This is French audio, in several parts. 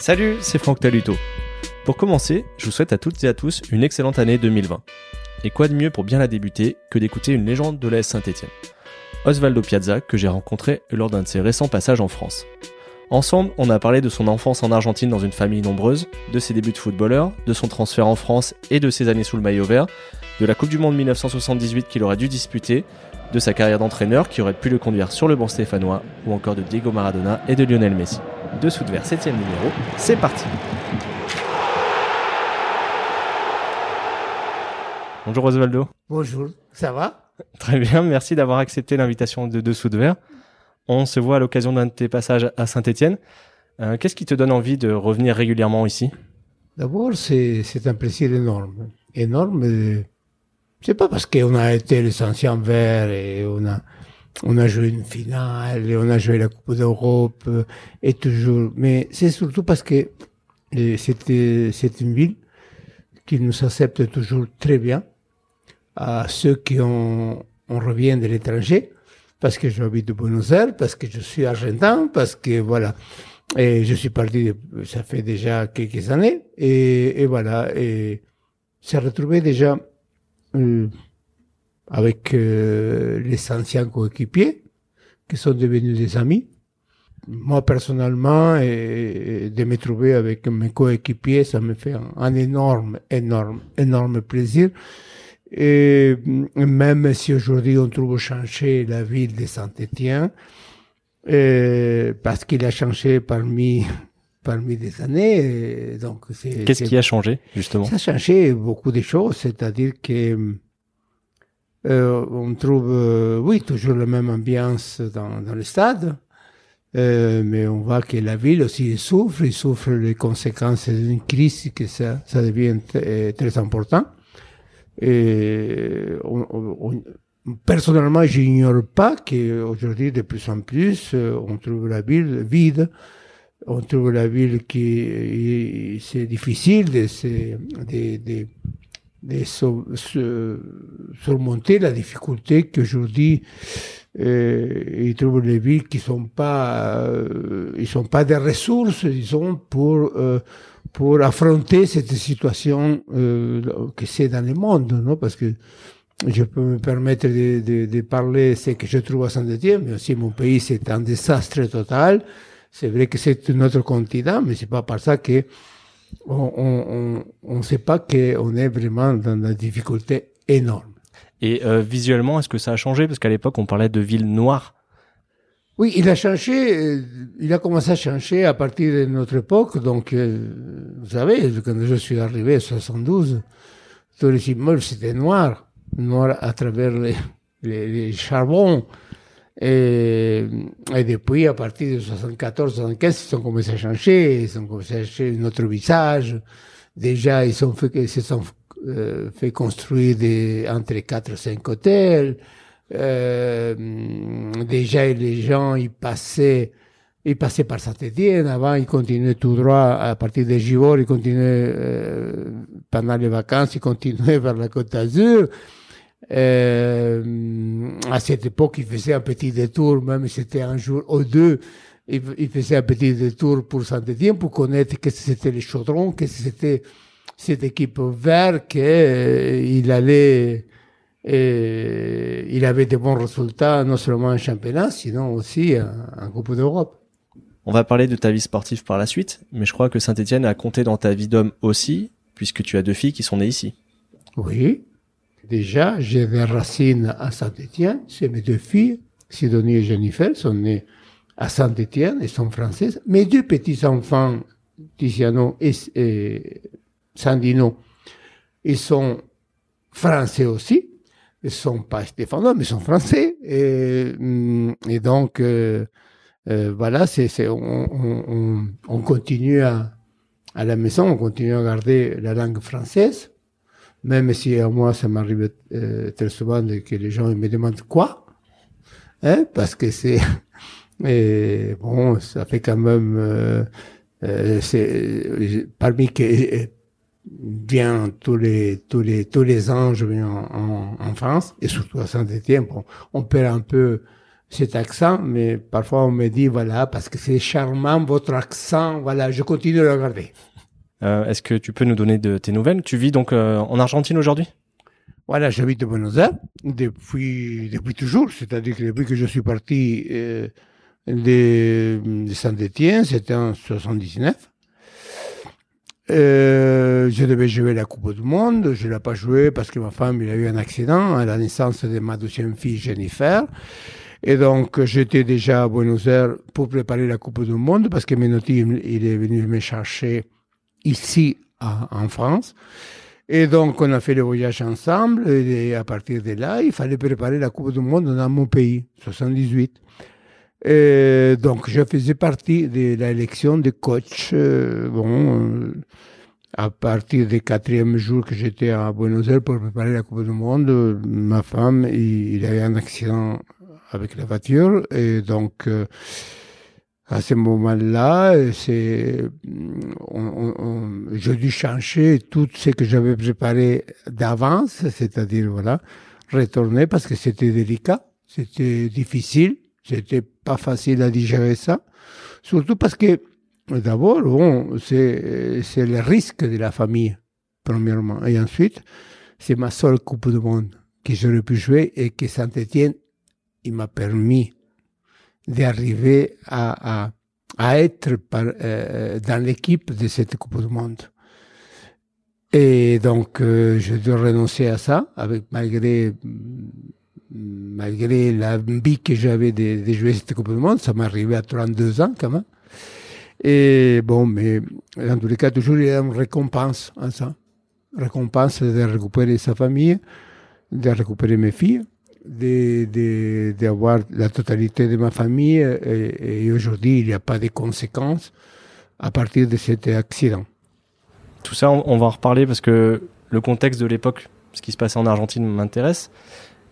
Salut, c'est Franck Taluto. Pour commencer, je vous souhaite à toutes et à tous une excellente année 2020. Et quoi de mieux pour bien la débuter que d'écouter une légende de l'AS Saint-Etienne Osvaldo Piazza, que j'ai rencontré lors d'un de ses récents passages en France. Ensemble, on a parlé de son enfance en Argentine dans une famille nombreuse, de ses débuts de footballeur, de son transfert en France et de ses années sous le maillot vert, de la Coupe du Monde 1978 qu'il aurait dû disputer, de sa carrière d'entraîneur qui aurait pu le conduire sur le banc stéphanois, ou encore de Diego Maradona et de Lionel Messi. De verre, 7 numéro, c'est parti Bonjour Osvaldo. Bonjour, ça va? Très bien, merci d'avoir accepté l'invitation de Dessous de verre. On se voit à l'occasion d'un de tes passages à Saint-Etienne. Euh, Qu'est-ce qui te donne envie de revenir régulièrement ici? D'abord, c'est un plaisir énorme. Énorme. C'est pas parce qu'on a été les anciens verts et on a, on a joué une finale et on a joué la Coupe d'Europe et toujours. Mais c'est surtout parce que c'était, c'est une ville qui nous accepte toujours très bien à ceux qui ont, on revient de l'étranger parce que j'habite de Buenos Aires, parce que je suis argentin, parce que voilà. Et je suis parti, ça fait déjà quelques années, et, et voilà, et s'est retrouvé déjà euh, avec euh, les anciens coéquipiers, qui sont devenus des amis. Moi, personnellement, et, et de me trouver avec mes coéquipiers, ça me fait un, un énorme, énorme, énorme plaisir. Et même si aujourd'hui on trouve changer la ville de Saint-Étienne, euh, parce qu'il a changé parmi, parmi des années, donc c'est, Qu'est-ce qui a changé, justement? Ça a changé beaucoup de choses, c'est-à-dire que euh, on trouve, euh, oui, toujours la même ambiance dans, dans le stade, euh, mais on voit que la ville aussi souffre, il souffre les conséquences d'une crise que ça, ça devient t- très important. Et on- on- personnellement, j'ignore pas qu'aujourd'hui, de plus en plus, euh, on trouve la ville vide. On trouve la ville qui c'est difficile de, se, de, de, de se- surmonter la difficulté qu'aujourd'hui euh, ils trouvent les villes qui sont pas euh, ils sont pas des ressources disons pour euh, pour affronter cette situation euh, que c'est dans le monde non? Parce que je peux me permettre de, de, de parler ce que je trouve à Saint-Étienne, mais aussi mon pays, c'est un désastre total. C'est vrai que c'est un autre continent, mais c'est pas par ça que on, on sait pas qu'on est vraiment dans la difficulté énorme. Et euh, visuellement, est-ce que ça a changé? Parce qu'à l'époque, on parlait de ville noire. Oui, il a changé, euh, il a commencé à changer à partir de notre époque. Donc, euh, vous savez, quand je suis arrivé en 72, tous les immeubles c'était noir, noir à travers les, les, les charbons. Et, et depuis, à partir de 74, 75, ils ont commencé à changer, ils ont commencé à changer notre visage. Déjà, ils ont fait, ils se sont euh, fait construire des, entre 4 et 5 hôtels. Euh, déjà, les gens, ils passaient, ils passaient par Saint-Étienne. Avant, ils continuaient tout droit à partir de Givor, ils continuaient euh, pendant les vacances, ils continuaient vers la Côte d'Azur. Euh, à cette époque, ils faisaient un petit détour, même si c'était un jour ou deux, ils faisaient un petit détour pour Saint-Étienne pour connaître qu'est-ce que c'était les chaudrons, qu'est-ce que c'était cette équipe verte, qu'il allait, euh, il avait de bons résultats, non seulement en championnat, sinon aussi en, Coupe d'Europe. On va parler de ta vie sportive par la suite, mais je crois que Saint-Etienne a compté dans ta vie d'homme aussi, puisque tu as deux filles qui sont nées ici. Oui. Déjà, j'ai des racines à Saint-Étienne. C'est mes deux filles, Sidonie et Jennifer, sont nées à Saint-Étienne et sont françaises. Mes deux petits-enfants, Tiziano et, Sandino, ils sont français aussi. Ils sont pas stéphanois, mais ils sont français. Et, et donc, euh, euh, voilà, c'est, on, on, on, on continue à la maison, on continue à garder la langue française même si à moi ça m'arrive euh, très souvent de, que les gens me demandent quoi, hein, parce que c'est bon, ça fait quand même euh, euh, c'est parmi que bien tous les tous les tous les viens en, en, en France et surtout à Saint-Étienne bon on perd un peu cet accent, mais parfois on me dit, voilà, parce que c'est charmant votre accent, voilà, je continue à le garder. Euh, Est-ce que tu peux nous donner de tes nouvelles? Tu vis donc euh, en Argentine aujourd'hui? Voilà, j'habite à Buenos Aires depuis, depuis toujours, c'est-à-dire que depuis que je suis parti euh, de, de Saint-Étienne, c'était en 79. Euh, je devais jouer la Coupe du Monde, je ne l'ai pas joué parce que ma femme il a eu un accident à la naissance de ma deuxième fille Jennifer. Et donc, j'étais déjà à Buenos Aires pour préparer la Coupe du Monde parce que Menotti, il est venu me chercher ici en France. Et donc, on a fait le voyage ensemble. Et à partir de là, il fallait préparer la Coupe du Monde dans mon pays, 78. Et donc, je faisais partie de l'élection de coach. euh, bon, euh, à partir du quatrième jour que j'étais à Buenos Aires pour préparer la Coupe du Monde, ma femme, il, il a un accident avec la voiture. Et donc, euh, à ce moment-là, c'est, on, on, on- j'ai dû changer tout ce que j'avais préparé d'avance, c'est-à-dire, voilà, retourner parce que c'était délicat, c'était difficile, c'était pas facile à digérer ça. Surtout parce que, d'abord, bon, c'est, c'est le risque de la famille, premièrement. Et ensuite, c'est ma seule Coupe du Monde que j'aurais pu jouer et que Saint-Etienne, il m'a permis d'arriver à, à, à être par, euh, dans l'équipe de cette Coupe du Monde. Et donc, euh, je dois renoncer à ça, avec, malgré, malgré l'envie que j'avais de, jouer cette Coupe du Monde. Ça m'est arrivé à 32 ans, quand même. Et bon, mais dans tous les cas, toujours il y a une récompense à ça. Récompense de récupérer sa famille, de récupérer mes filles, d'avoir la totalité de ma famille. Et, et aujourd'hui, il n'y a pas de conséquences à partir de cet accident. Tout ça, on, on va en reparler parce que le contexte de l'époque, ce qui se passait en Argentine m'intéresse.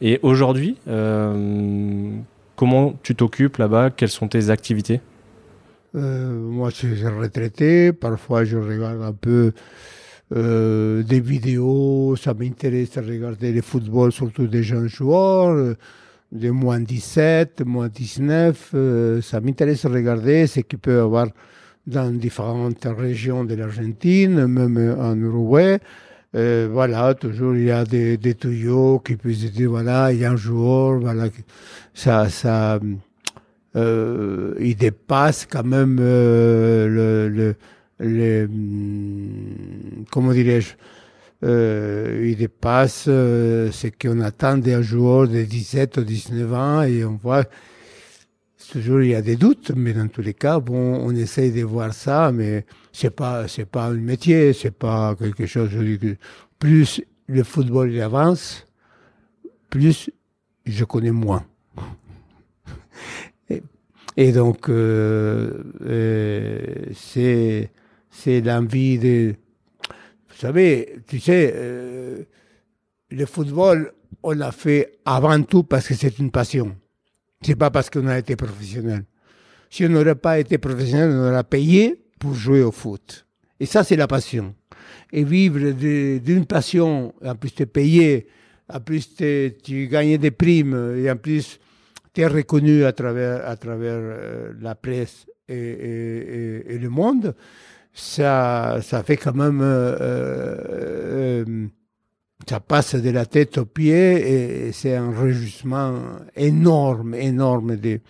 Et aujourd'hui, euh, comment tu t'occupes là-bas? Quelles sont tes activités? Euh, moi, je suis retraité. Parfois, je regarde un peu euh, des vidéos. Ça m'intéresse de regarder le football, surtout des jeunes joueurs, euh, des moins 17, moins 19. euh, ça m'intéresse de regarder ce qu'il peut avoir dans différentes régions de l'Argentine, même en Uruguay. Euh, voilà, toujours il y a des, des tuyaux qui puissent dire voilà, il y a un joueur, voilà, ça, ça, il dépasse quand même le, le, hum, comment dirais-je, euh, il dépasse euh, ce qu'on attend d'un joueur de 17 ou 19 ans et on voit toujours il y a des doutes, mais dans tous les cas, bon, on essaye de voir ça, mais c'est pas, c'est pas un métier, c'est pas quelque chose. Plus le football avance, plus je connais moins. Et, et donc, euh, euh, c'est, c'est l'envie de. Vous savez, tu sais, euh, le football, on l'a fait avant tout parce que c'est une passion. C'est pas parce qu'on a été professionnel. Si on n'aurait pas été professionnel, on aurait payé pour jouer au foot. Et ça, c'est la passion. Et vivre d'une passion, en plus te payer, en plus tu gagnes des primes, et en plus tu es reconnu à travers, à travers euh, la presse et le monde, ça, ça fait quand même... euh, euh, euh, ça passe de la tête aux pieds et c'est un réjouissement énorme, énorme de,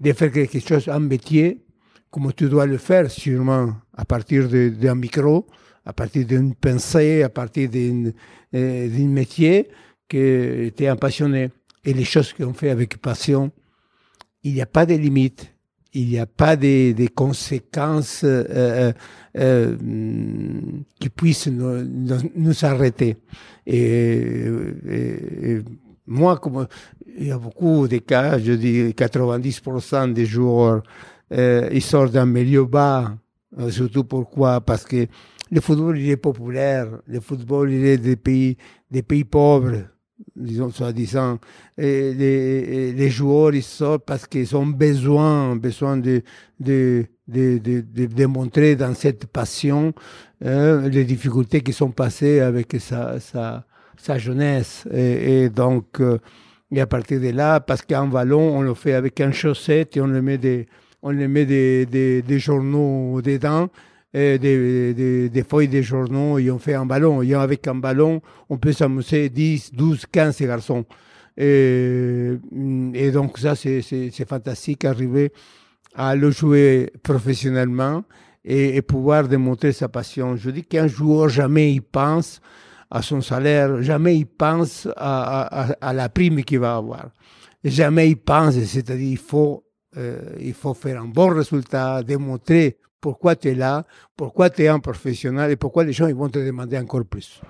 de faire quelque chose, un métier, comme tu dois le faire sûrement à partir d'un micro, à partir d'une pensée, à partir euh, d'un métier que tu es un passionné. Et les choses qu'on fait avec passion, il n'y a pas de limites, il n'y a pas de, de conséquences euh, euh, euh, qui puissent nous, arrêter. Et, moi, comme il y a beaucoup de cas, je dis 90% des joueurs, ils sortent d'un milieu bas. Surtout pourquoi? Parce que le football, il est populaire. Le football, il est des pays, des pays pauvres, disons, soi-disant. Et les, les joueurs, ils sortent parce qu'ils ont besoin, besoin de, de, de, de, de, de montrer dans cette passion euh, les difficultés qui sont passées avec sa, sa, sa jeunesse. Et, donc, euh, Et à partir de là, parce qu'un ballon, on le fait avec une chaussette et on le met des, on le met des, des, des journaux dedans, des, des, des, feuilles de journaux et on fait un ballon. Et avec un ballon, on peut s'amuser 10, 12, 15 garçons. Et, et donc ça, c'est fantastique, arriver à le jouer professionnellement et, et, pouvoir démontrer sa passion. Je dis qu'un joueur, jamais il pense à son salaire, jamais il pense à, à, à la prime qu'il va avoir. Jamais il pense, c'est-à-dire il faut, euh, il faut faire un bon résultat, démontrer pourquoi tu es là, pourquoi tu es un professionnel et pourquoi les gens ils vont te demander encore plus.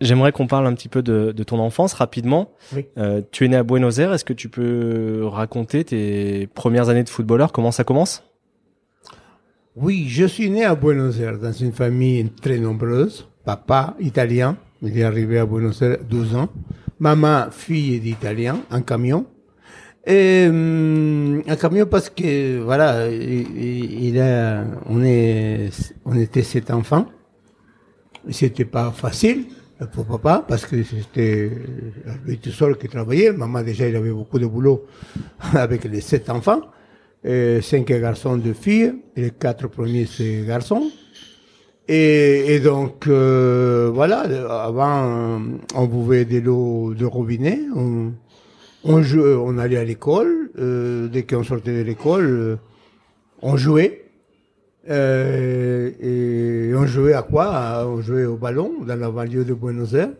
J'aimerais qu'on parle un petit peu de, de ton enfance rapidement. Oui. Euh, tu es né à Buenos Aires. Est-ce que tu peux raconter tes premières années de footballeur? Comment ça commence? Oui, je suis né à Buenos Aires dans une famille très nombreuse. Papa italien, il est arrivé à Buenos Aires 12 ans. Maman, fille d'italien, en camion. Et hum, un camion parce que voilà, il, a, on est, on était sept enfants. C'était pas facile pour papa parce que c'était lui tout seul qui travaillait. Maman déjà il avait beaucoup de boulot avec les sept enfants, et cinq garçons, deux filles. Les quatre premiers c'est garçons. Et, et donc euh, voilà, avant on buvait de l'eau de robinet. On jouait, on allait à l'école. Euh, dès qu'on sortait de l'école, euh, on jouait. Euh, et on jouait à quoi? On jouait au ballon dans la banlieue de Buenos Aires.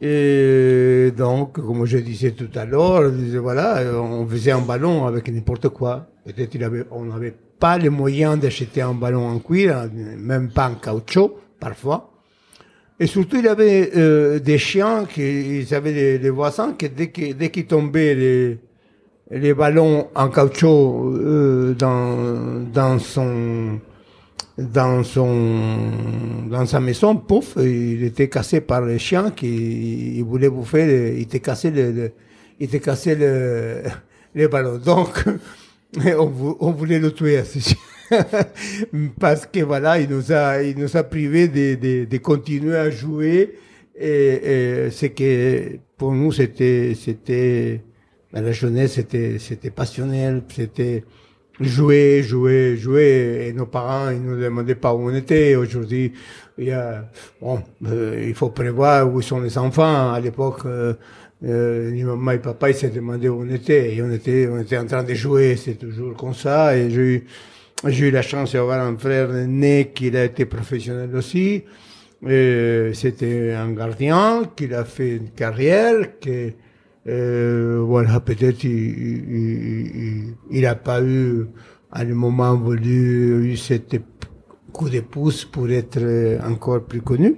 Et donc, comme je disais tout à l'heure, voilà, on faisait un ballon avec n'importe quoi. Peut-être on n'avait pas les moyens d'acheter un ballon en cuir, même pas en caoutchouc, parfois. Et surtout, il avait euh, des chiens, qui, ils avaient des, des voisins, que dès qu'ils dès tombaient les, les ballons en caoutchouc euh, dans, dans son dans son dans sa maison, pouf, il était cassé par les chiens qui il voulait bouffer, il était cassé le, le il était cassé le, les ballons. Donc on, on voulait le tuer chien. parce que voilà, il nous a, il nous a privé de, de, de continuer à jouer. Et, et c'est que pour nous, c'était, c'était, la jeunesse, c'était, c'était passionnel, c'était jouer, jouer, jouer. Et nos parents, ils nous demandaient pas où on était. Aujourd'hui, il euh, il faut prévoir où sont les enfants. À l'époque, euh, euh, ni maman et papa, ils se demandaient où on était. Et on était, on était en train de jouer. C'est toujours comme ça. Et j'ai eu, j'ai eu la chance d'avoir un frère né qui a été professionnel aussi. C'était un gardien qui a fait une carrière, que euh, voilà, peut-être il n'a pas eu à un moment voulu eu cet coup de pouce pour être encore plus connu.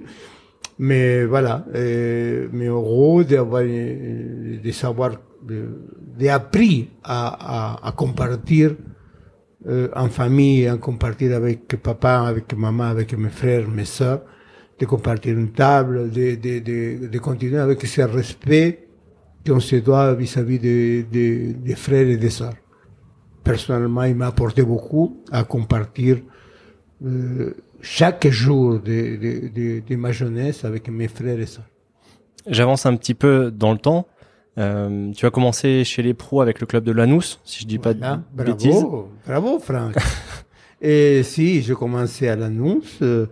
Mais voilà, euh, mais heureux d'avoir de savoir, d'appris à, à, à compartir euh, en famille, en compartir avec papa, avec maman, avec mes frères, mes soeurs, de compartir une table, de, de, de, de continuer avec ce respect qu'on se doit vis-à-vis des de, de frères et des sœurs. Personnellement, il m'a apporté beaucoup à compartir euh, chaque jour de, de, de, de ma jeunesse avec mes frères et sœurs. J'avance un petit peu dans le temps. Euh, tu as commencé chez les pros avec le club de Lanús, si je dis pas de bravo, bêtises. bravo Franck. et si, j'ai commencé à Lanús, euh,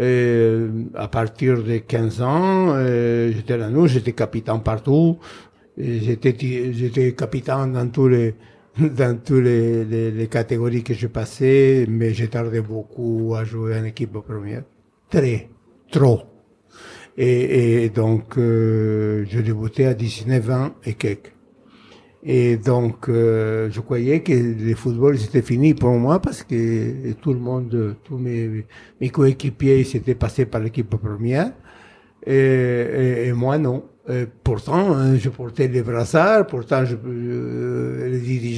euh, à partir de 15 ans, euh, j'étais à Lanús, j'étais capitaine partout, j'étais capitaine dans tous les dans toutes les, catégories que je passais, mais j'ai tardé beaucoup à jouer en équipe première. Très, trop. Et, donc, euh, je débutais à 19 ans et quelques. Et donc, euh, je croyais que le football c'était fini pour moi parce que tout le monde, tous mes, coéquipiers s'étaient passés par l'équipe première. Et, moi, non. Pourtant, hein, je portais les brassards, pourtant, je,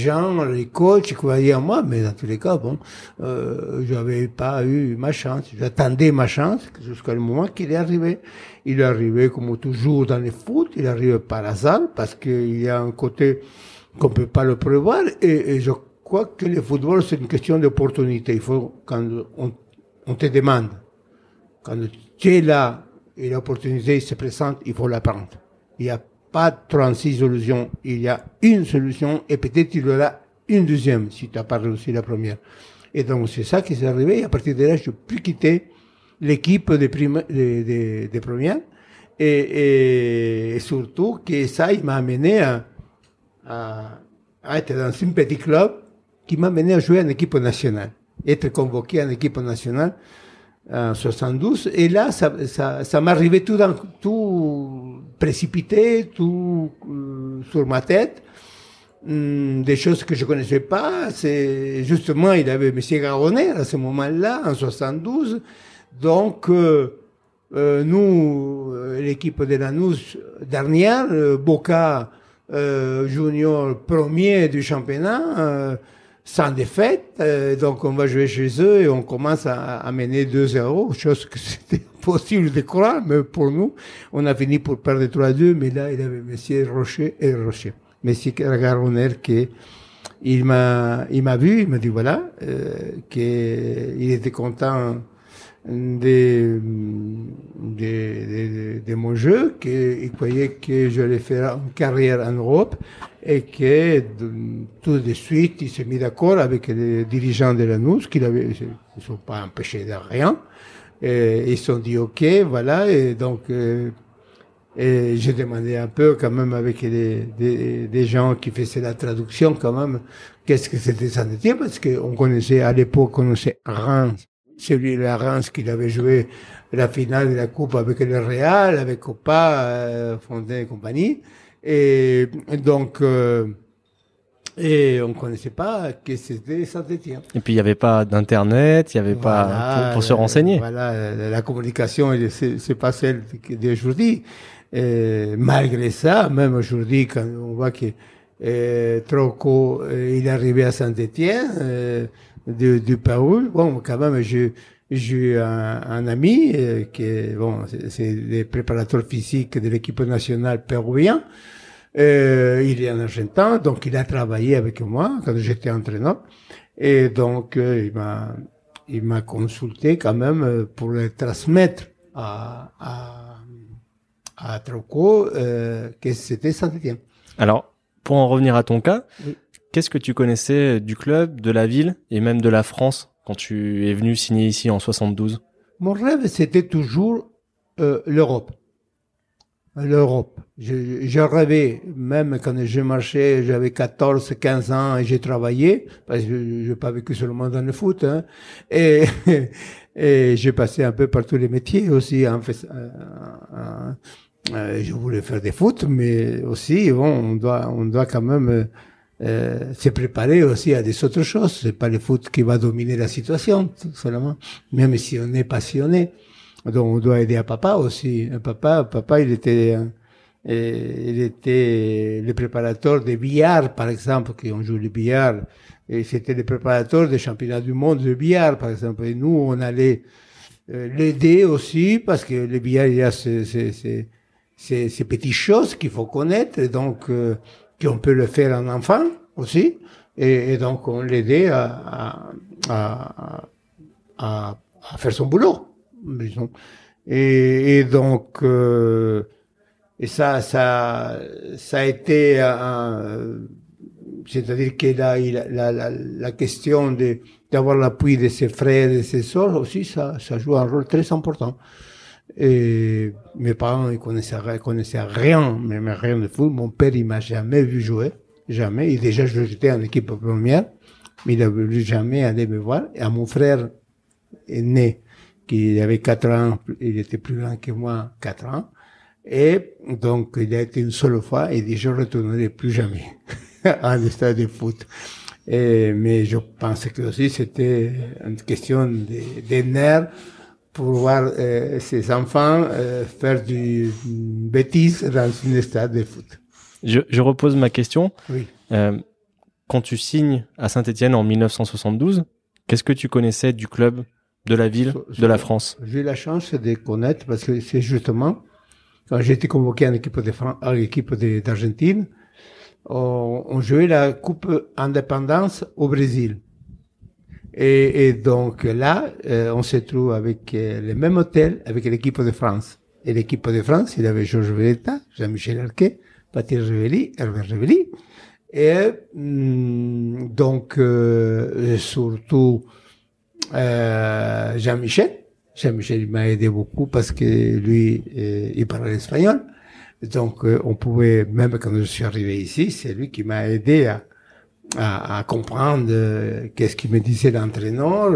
euh, les coachs croyaient en moi, mais dans tous les cas, bon, euh, j'avais pas eu ma chance. J'attendais ma chance jusqu'à le moment qu'il est arrivé. Il est arrivé comme toujours dans le foot, il est arrivé par hasard parce qu'il y a un côté qu'on peut pas le prévoir et, et je crois que le football c'est une question d'opportunité. Il faut quand on, on te demande quand tu es là et l'opportunité se présente, il faut la prendre. Il n'y a pas 36 solutions, il y a une solution et peut-être il y aura une deuxième si tu n'as pas réussi la première. Et donc c'est ça qui s'est arrivé. Et à partir de là, je peux quitter l'équipe des, des, premières. Et, et, surtout que ça, il m'a amené à, à, à, être dans un petit club qui m'a amené à jouer en équipe nationale, être convoqué en équipe nationale en 72. Et là, ça, ça, ça m'arrivait tout, dans, tout précipité, tout euh, sur ma tête. Hum, des choses que je connaissais pas. C'est justement, il avait M. Garonnet à ce moment-là, en 72. Donc, euh, euh, nous, l'équipe de Lanús dernière, Boca Junior premier du championnat, sans défaite. donc, on va jouer chez eux et on commence à, à mener 2-0, chose que c'était possible de croire, mais pour nous, on a fini pour perdre 3-2, mais là, il avait M. Rocher et Rocher. M. Garonner qui il m'a il m'a vu, il m'a dit voilà euh, qu'il était content de, de, de, de mon jeu, qu'il croyait que j'allais faire une carrière en Europe et que tout de suite il s'est mis d'accord avec les dirigeants de la NUS, qu'ils ne sont pas empêchés de rien. Et ils se sont dit ok, voilà, et donc euh, et j'ai demandé un peu quand même avec des, des, des gens qui faisaient la traduction quand même, qu'est-ce que c'était Saint-Étienne, parce qu'on connaissait à l'époque, on connaissait Reims celui de Reims qu'il avait joué la finale de la Coupe avec le Real, avec Copa, euh, Fontaine et compagnie. Et donc, euh, et on connaissait pas que c'était Saint-Étienne. Et puis il n'y avait pas d'internet, il n'y avait Voilà, pas pour, pour se euh, renseigner. Voilà, la communication, c'est pas celle d'aujourd'hui. Malgré ça, même aujourd'hui, quand on voit que euh, Troco, euh, il est arrivé à Saint-Étienne, euh, du, du Pérou, bon, quand même, j'ai un, un ami euh, qui est, bon, c'est- c'est le préparateur physique de l'équipe nationale péruvien. Euh, il est en Argentin, donc il a travaillé avec moi quand j'étais entraîneur. Et donc, euh, il m'a, il m'a consulté quand même euh, pour le transmettre à, à, à Troco, euh, que c'était Saint-Étienne. Alors, pour en revenir à ton cas, Oui. qu'est-ce que tu connaissais du club, de la ville et même de la France quand tu es venu signer ici en 72 Mon rêve, c'était toujours euh, l'Europe. L'Europe. Je, je rêvais, même quand je marchais, j'avais 14, 15 ans et j'ai travaillé, parce que je n'ai pas vécu seulement dans le foot, hein, et, et j'ai passé un peu par tous les métiers aussi. Euh, je voulais faire des foot, mais aussi, bon, on doit, on doit quand même euh, se préparer aussi à des autres choses. C'est pas le foot qui va dominer la situation, tout seulement. Même si on est passionné. Donc, on doit aider à papa aussi. Papa, papa, il était, euh, il était le préparateur de billard, par exemple, qui on joue le billard. Et c'était le préparateur des championnats du monde de billard, par exemple. Et nous, on allait euh, l'aider aussi, parce que le billard, il y a ces, ces, ces, ces, petites choses qu'il faut connaître, et donc, euh, qu'on peut le faire en enfant aussi. Et, donc, on l'aidait à, à, à, à faire son boulot, disons. Et, et donc, euh, et ça, ça, ça a été un, c'est-à-dire que la, la, la, la question de, d'avoir l'appui de ses frères et de ses sœurs aussi, ça, ça joue un rôle très important. Et mes parents, ils connaissaient, ils connaissaient rien, même rien de foot. Mon père, il m'a jamais vu jouer. Jamais. Et déjà, j'étais en équipe première. Mais il a voulu jamais aller me voir. Et à mon frère aîné, qui avait 4 ans, il était plus grand que moi, 4 ans. Et donc, il a été une seule fois et dit, je ne retournerai plus jamais à l'estade de foot. Et, mais je pense que aussi c'était une question de, des nerfs pour voir euh, ces enfants euh, faire du bêtise dans une stade de foot. je, je repose ma question. Oui. Euh, quand tu signes à Saint-Etienne en 1972, qu'est-ce que tu connaissais du club, de la ville, So- de la France J'ai eu la chance de connaître parce que c'est justement quand j'ai été convoqué en équipe de Fran- à l'équipe d'Argentine, on, on jouait la Coupe Indépendance au Brésil. Et, et donc là, euh, on se trouve avec euh, le même hôtel avec l'équipe de France. Et l'équipe de France, il avait Georges Velletta, Jean-Michel Arquet, Patrice Revelli, Hervé Revelli. Et hum, donc, euh, surtout euh, Jean-Michel. Jean-Michel m'a aidé beaucoup parce que lui, euh, il parlait espagnol. Donc, euh, on pouvait, même quand je suis arrivé ici, c'est lui qui m'a aidé à, à, à comprendre euh, qu'est-ce qu'il me disait l'entraîneur,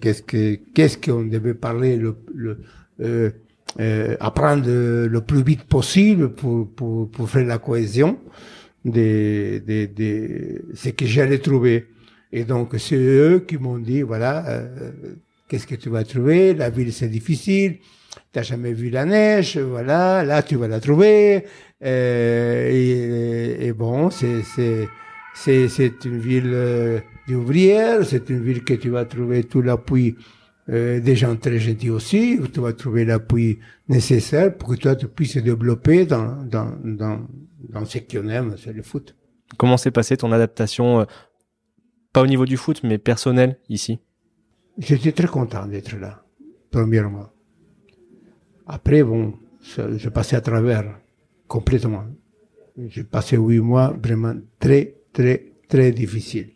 qu'est-ce que qu'est-ce qu'on devait parler le, le apprendre le plus vite possible pour pour, pour faire la cohésion de ce que j'allais trouver. Et donc c'est eux qui m'ont dit voilà euh, qu'est-ce que tu vas trouver, la ville c'est difficile, t'as jamais vu la neige, voilà, là tu vas la trouver. Euh, et, et bon, c'est c'est c'est c'est une ville euh, d'ouvrières, c'est une ville que tu vas trouver tout l'appui euh, des gens très gentils aussi, où tu vas trouver l'appui nécessaire pour que toi tu puisses te développer dans dans dans dans ce qu'on aime, c'est le foot. Comment s'est passée ton adaptation, euh, pas au niveau du foot, mais personnel ici J'étais très content d'être là, premièrement. Après, bon, je passais à travers complètement. J'ai passé huit mois vraiment très, très, très difficiles.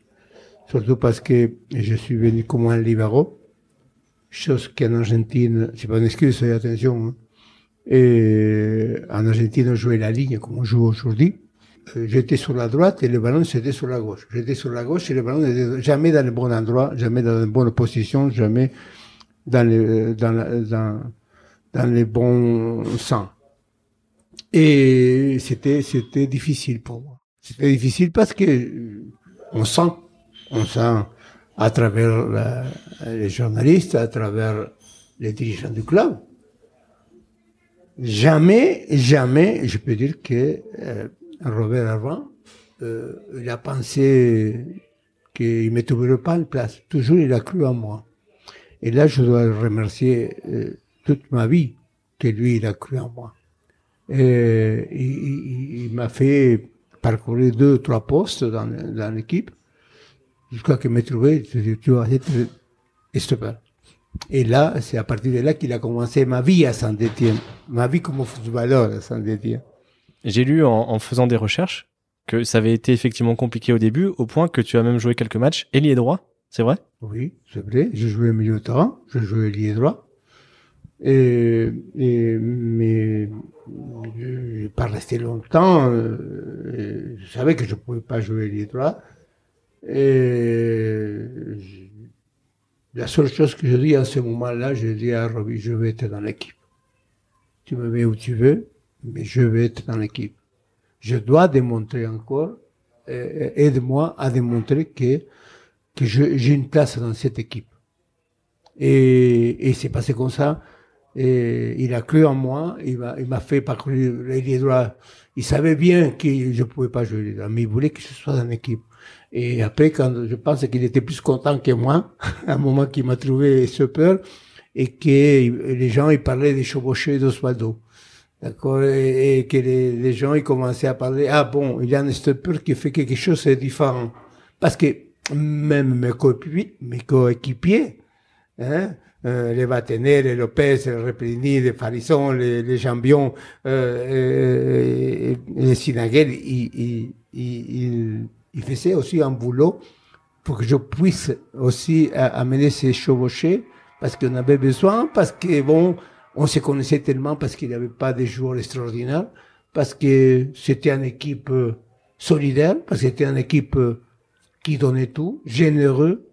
Surtout parce que je suis venu comme un libéraux, chose qu'en Argentine, c'est pas une excuse, attention. hein. Et en Argentine, on jouait la ligne comme on joue aujourd'hui. Euh, J'étais sur la droite et le ballon c'était sur la gauche. J'étais sur la gauche et le ballon était jamais dans le bon endroit, jamais dans la bonne position, jamais dans le, dans la- dans, dans les bons sens. Et c'était, c'était difficile pour moi. C'était difficile parce que euh, on sent, on sent à travers les journalistes, à travers les dirigeants du club. Jamais, jamais, je peux dire que euh, Robert Arvan, euh, il a pensé qu'il ne me trouverait pas une place. Toujours, il a cru en moi. Et là, je dois remercier euh, toute ma vie que lui, il a cru en moi. Et il, m'a fait parcourir deux, trois postes dans, l'équipe jusqu'à qu'il me trouvé. Tu vas être. Et là, c'est à partir de là qu'il a commencé ma vie à Saint-Étienne, ma vie comme footballeur à Saint-Étienne. J'ai lu en, en faisant des recherches que ça avait été effectivement compliqué au début, au point que tu as même joué quelques matchs ailier droit, c'est vrai? Oui, c'est vrai. Jouais au milieu de terrain, je jouais lié droit. Et, et, mais je n'ai pas resté longtemps. euh, je savais que je ne pouvais pas jouer lié droit. Et la seule chose que je dis à ce moment-là, je dis à Robbie, je vais être dans l'équipe. Tu me mets où tu veux, mais je vais être dans l'équipe. Je dois démontrer encore, euh, aide-moi à démontrer que que j'ai une place dans cette équipe. Et, et c'est passé comme ça. Et il a cru en moi, il m'a, fait parcourir les droits. Il savait bien que je ne pouvais pas jouer les droits, mais il voulait que je sois dans l'équipe. Et après, quand je pense qu'il était plus content que moi, à un moment qu'il m'a trouvé super, et que les gens, ils parlaient des chevauchés d'Osvaldo. D'accord et, et que les, les gens, ils commençaient à parler, ah bon, il y a un stopper qui fait quelque chose de différent. Parce que même mes coéquipiers, mes coéquipiers hein, euh, les Vatener, les Lopez, les Replini, les Farison, les, les Jambion, euh, euh, les Sinaguel, ils, ils, ils, ils- ils faisaient aussi un boulot pour que je puisse aussi euh, amener ces chevauchés, parce qu'on avait besoin, parce que bon, on se connaissait tellement, parce qu'il n'y avait pas de joueurs extraordinaires, parce que c'était une équipe euh, solidaire, parce que c'était une équipe euh, qui donnait tout, généreux,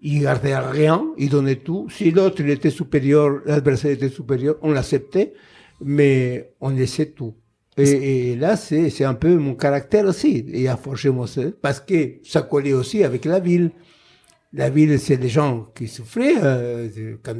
il gardait rien, il donnait tout. Si l'autre il était supérieur, l'adversaire était supérieur, on l'acceptait, mais on laissait tout. Et, et là, c'est, un peu mon caractère aussi. Et a forgé mon parce que ça collait aussi avec la ville. La ville, c'est les gens qui souffraient. euh, quand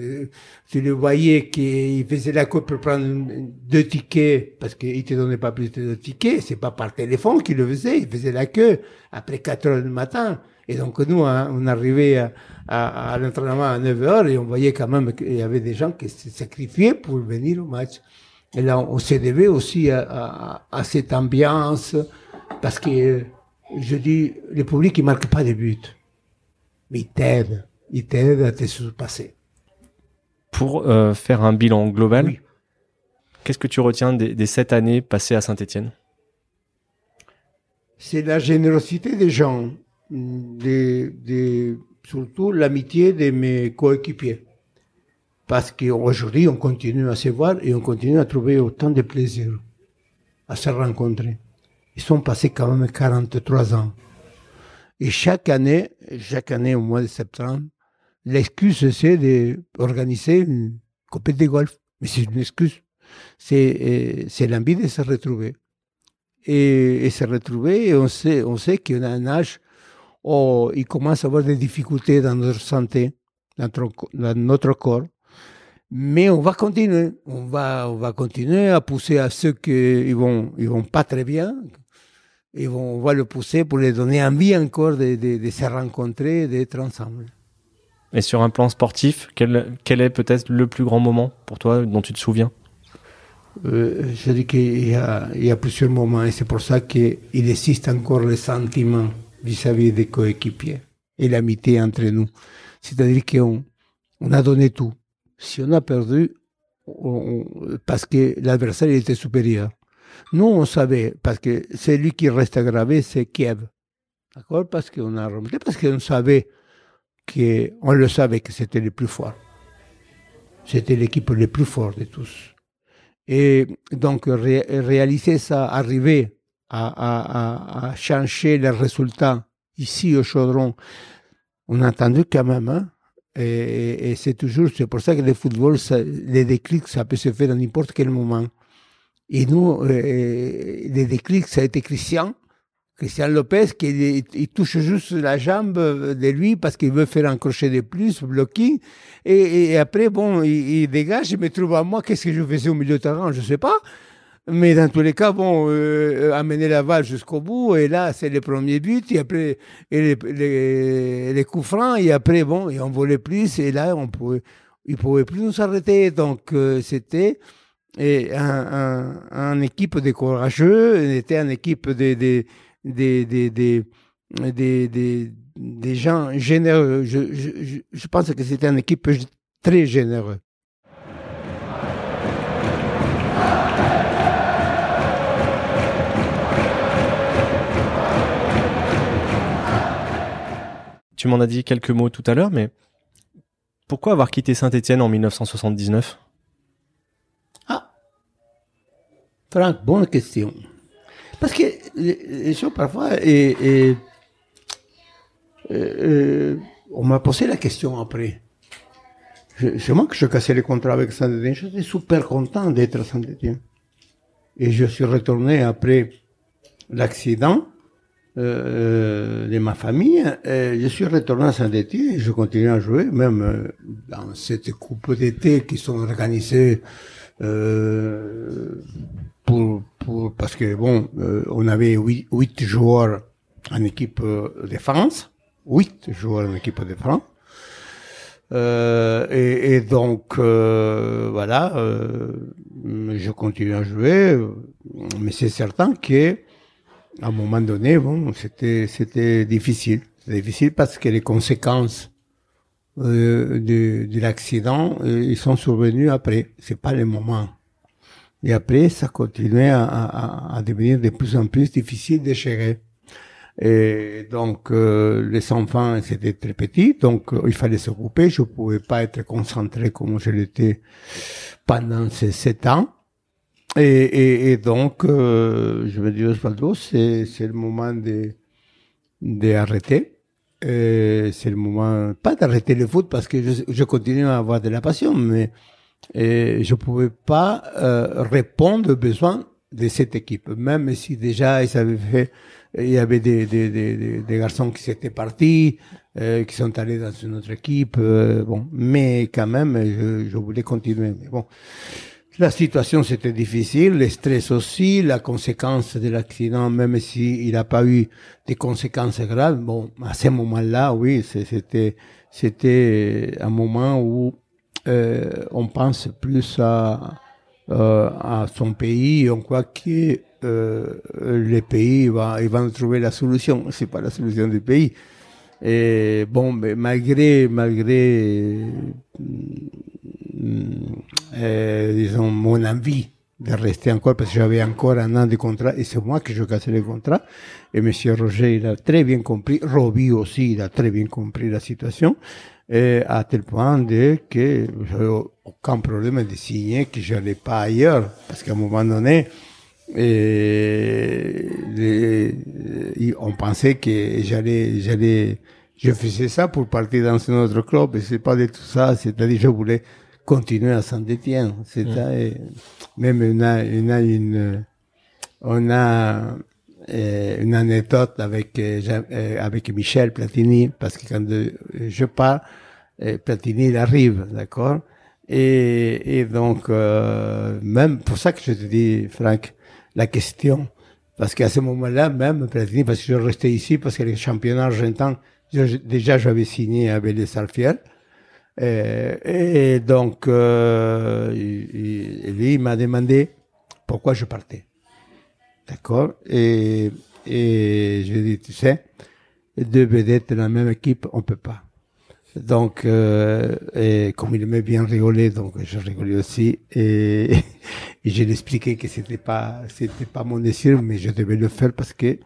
tu le voyais qu'ils faisaient la queue pour prendre deux tickets, parce qu'ils te donnaient pas plus de deux tickets, c'est pas par téléphone qu'ils le faisaient, ils faisaient la queue après 4 heures du matin. Et donc nous, hein, on arrivait à, à, à l'entraînement à 9 heures et on voyait quand même qu'il y avait des gens qui se sacrifiaient pour venir au match. Et là, on se devait aussi à, à, à cette ambiance, parce que, je dis, le public, il marque pas de but mais il t'aide. il t'aide à te surpasser. Pour euh, faire un bilan global, qu'est-ce que tu retiens des, sept années passées à Saint-Etienne C'est la générosité des gens, surtout l'amitié de mes coéquipiers. Parce qu'aujourd'hui, on continue à se voir et on continue à trouver autant de plaisir à se rencontrer. Ils sont passés quand même 43 ans. Et chaque année, chaque année au mois de septembre, l'excuse c'est d'organiser une compétition de golf. Mais c'est une excuse. C'est, euh, l'envie de se retrouver. Et, se retrouver, et on sait, on sait qu'on a un âge où il commence à avoir des difficultés dans notre santé, dans notre, corps. Mais on va continuer. On va, on va continuer à pousser à ceux qui vont, ils vont pas très bien, et on va le pousser pour les donner envie encore de, de, se rencontrer, d'être ensemble. Et sur un plan sportif, quel, quel est peut-être le plus grand moment pour toi dont tu te souviens? Euh, Je dis qu'il y a, il y a plusieurs moments et c'est pour ça qu'il existe encore le sentiment vis-à-vis des coéquipiers et l'amitié entre nous. C'est-à-dire qu'on on a donné tout. Si on a perdu, parce que l'adversaire était supérieur. Nous, on savait, parce que celui qui reste gravé, c'est Kiev. D'accord? Parce qu'on a remonté, parce qu'on savait que, on le savait que c'était le plus fort. C'était l'équipe le plus fort de tous. Et donc, réaliser ça, arriver à, changer les résultats ici au Chaudron, on a entendu quand même, hein? et, c'est toujours, c'est pour ça que le football, les déclics, ça peut se faire à n'importe quel moment. Et nous, euh, le déclic, ça a été Christian. Christian Lopez, qui il, touche juste la jambe de lui parce qu'il veut faire un crochet de plus, blocking. Et, après, bon, il, dégage, il me trouve à moi, qu'est-ce que je faisais au milieu de terrain, je sais pas. Mais dans tous les cas, bon, euh, amener la balle jusqu'au bout, et là, c'est le premier but, et après, et les, les, coups francs, et après, bon, et on volait plus, et là, on pouvait, il pouvait plus nous arrêter. Donc, euh, c'était, et un, équipe de courageux, était une équipe de, de, de, de, des gens généreux. Je, je, je pense que c'était une équipe très généreuse. Tu m'en as dit quelques mots tout à l'heure, mais pourquoi avoir quitté Saint-Étienne en 1979 Franck, bonne question. Parce que les choses parfois, et, et, euh, on m'a posé la question après. C'est moi que je cassais les contrats avec Saint-Étienne. J'étais super content d'être à Saint-Étienne. Et je suis retourné après l'accident euh, de ma famille. Je suis retourné à Saint-Étienne et je continue à jouer, même euh, dans cette coupe d'été qui sont organisées euh, pour, pour, parce que bon, euh, on avait huit, huit, joueurs en équipe euh, de France, huit joueurs en équipe de France. Euh, et, et, donc euh, voilà, je continue à jouer, mais c'est certain que à un moment donné, bon, c'était c'était difficile, difficile parce que les conséquences de, de l'accident, ils sont survenus après. C'est pas le moment et après, ça continuait à, à, à, devenir de plus en plus difficile de gérer. Et donc, euh, les enfants, c'était très petits, donc euh, il fallait s'occuper. Je pouvais pas être concentré comme je l'étais pendant ces sept ans. Et, et, et donc, euh, je me dis, Osvaldo, c'est, c'est le moment de, d'arrêter. c'est le moment, pas d'arrêter le foot parce que je, je continue à avoir de la passion, mais et je pouvais pas euh, répondre aux besoins de cette équipe, même si déjà ils avaient fait, il y avait des, des, des, des garçons qui s'étaient partis, euh, qui sont allés dans une autre équipe, euh, bon, mais quand même, je, je voulais continuer. Mais bon, la situation c'était difficile, le stress aussi, la conséquence de l'accident, même s'il n'a pas eu des conséquences graves, bon, à ce moment-là, oui, c'était c'était un moment où on pense plus à, euh, à son pays, on croit que euh, le pays va, trouver la solution. C'est pas la solution du pays. Et bon, malgré, malgré, euh, disons, mon envie de rester encore, parce que j'avais encore un an de contrat, et c'est moi qui je cassé le contrat. Et Monsieur Roger, il a très bien compris, Roby aussi, il a très bien compris la situation, et à tel point de que j'avais aucun problème de signer que je n'allais pas ailleurs, parce qu'à un moment donné, et les, on pensait que j'allais, j'allais, je faisais ça pour partir dans un autre club, et c'est pas de tout ça, c'est-à-dire je voulais continuer à Saint-Étienne. C'est mm. même on a, on a une, on a une anecdote avec euh, euh, avec Michel Platini parce que quand je pars, Platini il arrive, d'accord? Et, et donc même pour ça que je te dis, Franck, la question, parce qu'à ce moment-là même Platini, parce que je restais ici parce que les championnats argentins, déjà j'avais signé avec les Salfiel. Et, et donc, euh, lui, il m'a demandé pourquoi je partais. D'accord et, et je dit, tu sais, deux vedettes dans la même équipe, on peut pas. Donc, euh, et comme il aimait bien rigoler, donc je rigolais aussi. Et, et je lui ai expliqué que c'était pas, c'était pas mon désir, mais je devais le faire parce que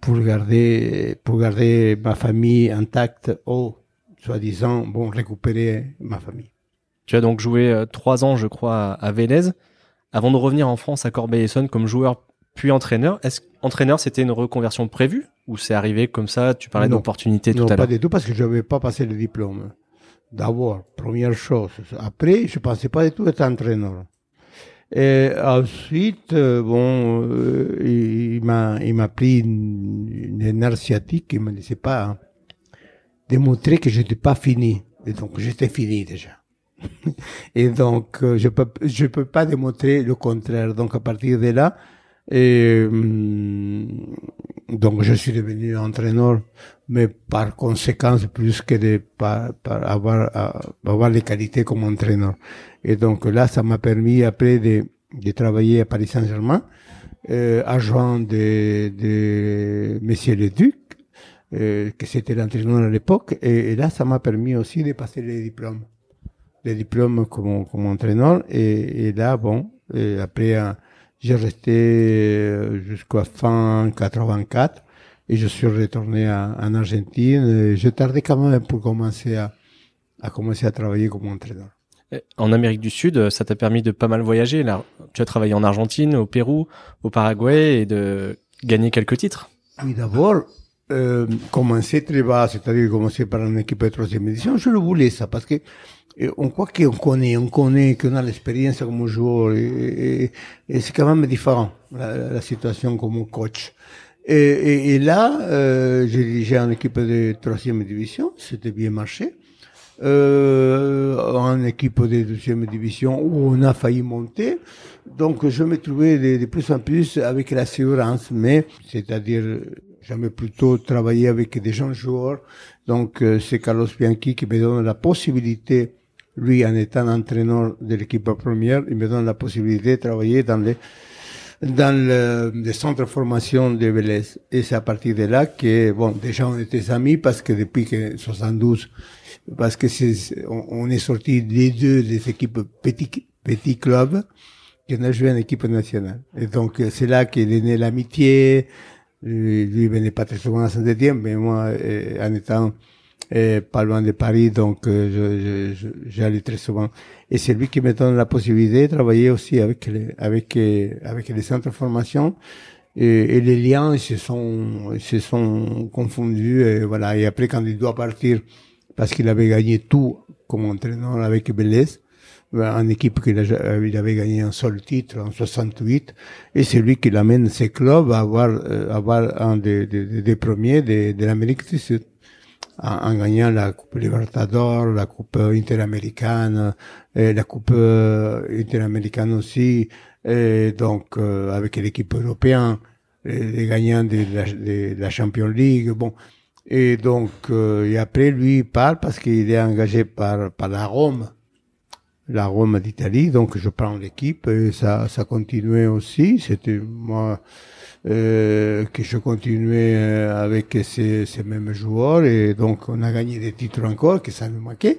pour garder, pour garder ma famille intacte, oh, soi-disant, bon, récupérer ma famille. Tu as donc joué euh, trois ans, je crois, à Vélez, avant de revenir en France à Corbeil-Essonne comme joueur puis entraîneur. Est-ce entraîneur, c'était une reconversion prévue ou c'est arrivé comme ça Tu parlais d'opportunité tout à l'heure? Non, pas du tout parce que je n'avais pas passé le diplôme. D'abord, première chose. Après, je pensais pas du tout être entraîneur. Et ensuite, euh, bon, euh, il, m'a, il m'a pris une, une sciatique, il me disait pas, hein démontrer que je n'étais pas fini. Et donc, j'étais fini déjà. et donc, euh, je peux, je peux pas démontrer le contraire. Donc, à partir de là, et, hum, donc, je suis devenu entraîneur, mais par conséquence, plus que de par, par avoir, avoir les qualités comme entraîneur. Et donc, là, ça m'a permis après de, de travailler à Paris Saint-Germain, euh, adjoint de, de Monsieur le Duc, euh, que c'était l'entraîneur à l'époque. Et, là, ça m'a permis aussi de passer les diplômes. Les diplômes comme, comme entraîneur. Et, et là, bon, et après, j'ai resté euh, jusqu'à fin 84 et je suis retourné en Argentine. Je tardais quand même pour commencer à, à commencer à travailler comme entraîneur. En Amérique du Sud, ça t'a permis de pas mal voyager. Là, tu as travaillé en Argentine, au Pérou, au Paraguay et de gagner quelques titres. Oui, d'abord, euh, commencer très bas, c'est-à-dire commencer par une équipe de troisième édition, je le voulais ça, parce que euh, on croit qu'on connaît, on connaît, qu'on a l'expérience comme joueur, et, et, c'est quand même différent, la, la, situation comme coach. Et, et là, euh, j'ai dirigé une équipe de troisième division, c'était bien marché. Euh, en équipe de deuxième division où on a failli monter. Donc je me trouvais de, de plus en plus avec l'assurance, mais c'est-à-dire J'aime plutôt travailler avec des jeunes joueurs. Donc, euh, c'est Carlos Bianchi qui me donne la possibilité, lui, en étant entraîneur de l'équipe première, il me donne la possibilité de travailler dans les, dans le, les centres de formation de Vélez. Et c'est à partir de là que, bon, déjà on était amis parce que depuis que 72, parce que c'est, on, est sorti des deux des équipes petits, petits clubs, qu'on a joué en équipe nationale. Et donc, c'est là qu'est né l'amitié, lui venait pas très souvent à Saint-Étienne, mais moi, euh, en étant euh, pas loin de Paris, donc euh, j'allais très souvent. Et c'est lui qui me donne la possibilité de travailler aussi avec les, avec, avec les centres de formation. Et, et, les liens se sont, se sont confondus. Et voilà. Et après, quand il doit partir, parce qu'il avait gagné tout comme entraîneur avec Bélez, en équipe qu'il il avait gagné un seul titre en 68 et c'est lui qui l'amène ses clubs à avoir, euh, avoir un des, des, des premiers de, l'Amérique du Sud en, gagnant la Coupe Libertador, la Coupe interaméricaine, et la Coupe euh, interaméricaine aussi, et donc euh, avec l'équipe européenne, les gagnants de la, de Champions League, bon. Et donc, et après, lui, il part parce qu'il est engagé par, par la Rome la Rome d'Italie. Donc je prends l'équipe et ça, ça continuait aussi. C'était moi euh, que je continuais euh, avec ces, ces mêmes joueurs et donc on a gagné des titres encore, que ça nous manquait.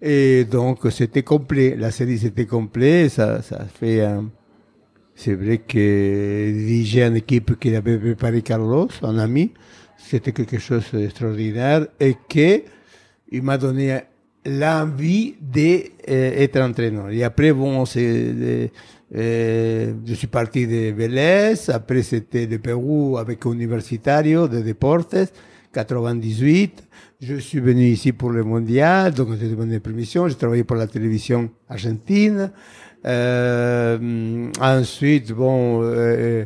Et donc c'était complet. La série c'était complet. Ça, ça fait un, c'est vrai que diriger une équipe qu'il avait préparé Carlos, un ami, c'était quelque chose d'extraordinaire et que il m'a donné l'envie d'être euh, entraîneur. Et après, bon, c'est, euh, je suis parti de Vélez, après c'était de Pérou avec Universitario de Deportes, 98. Je suis venu ici pour le mondial, donc j'ai demandé permission, j'ai travaillé pour la télévision argentine. Euh, ensuite, bon, euh, euh,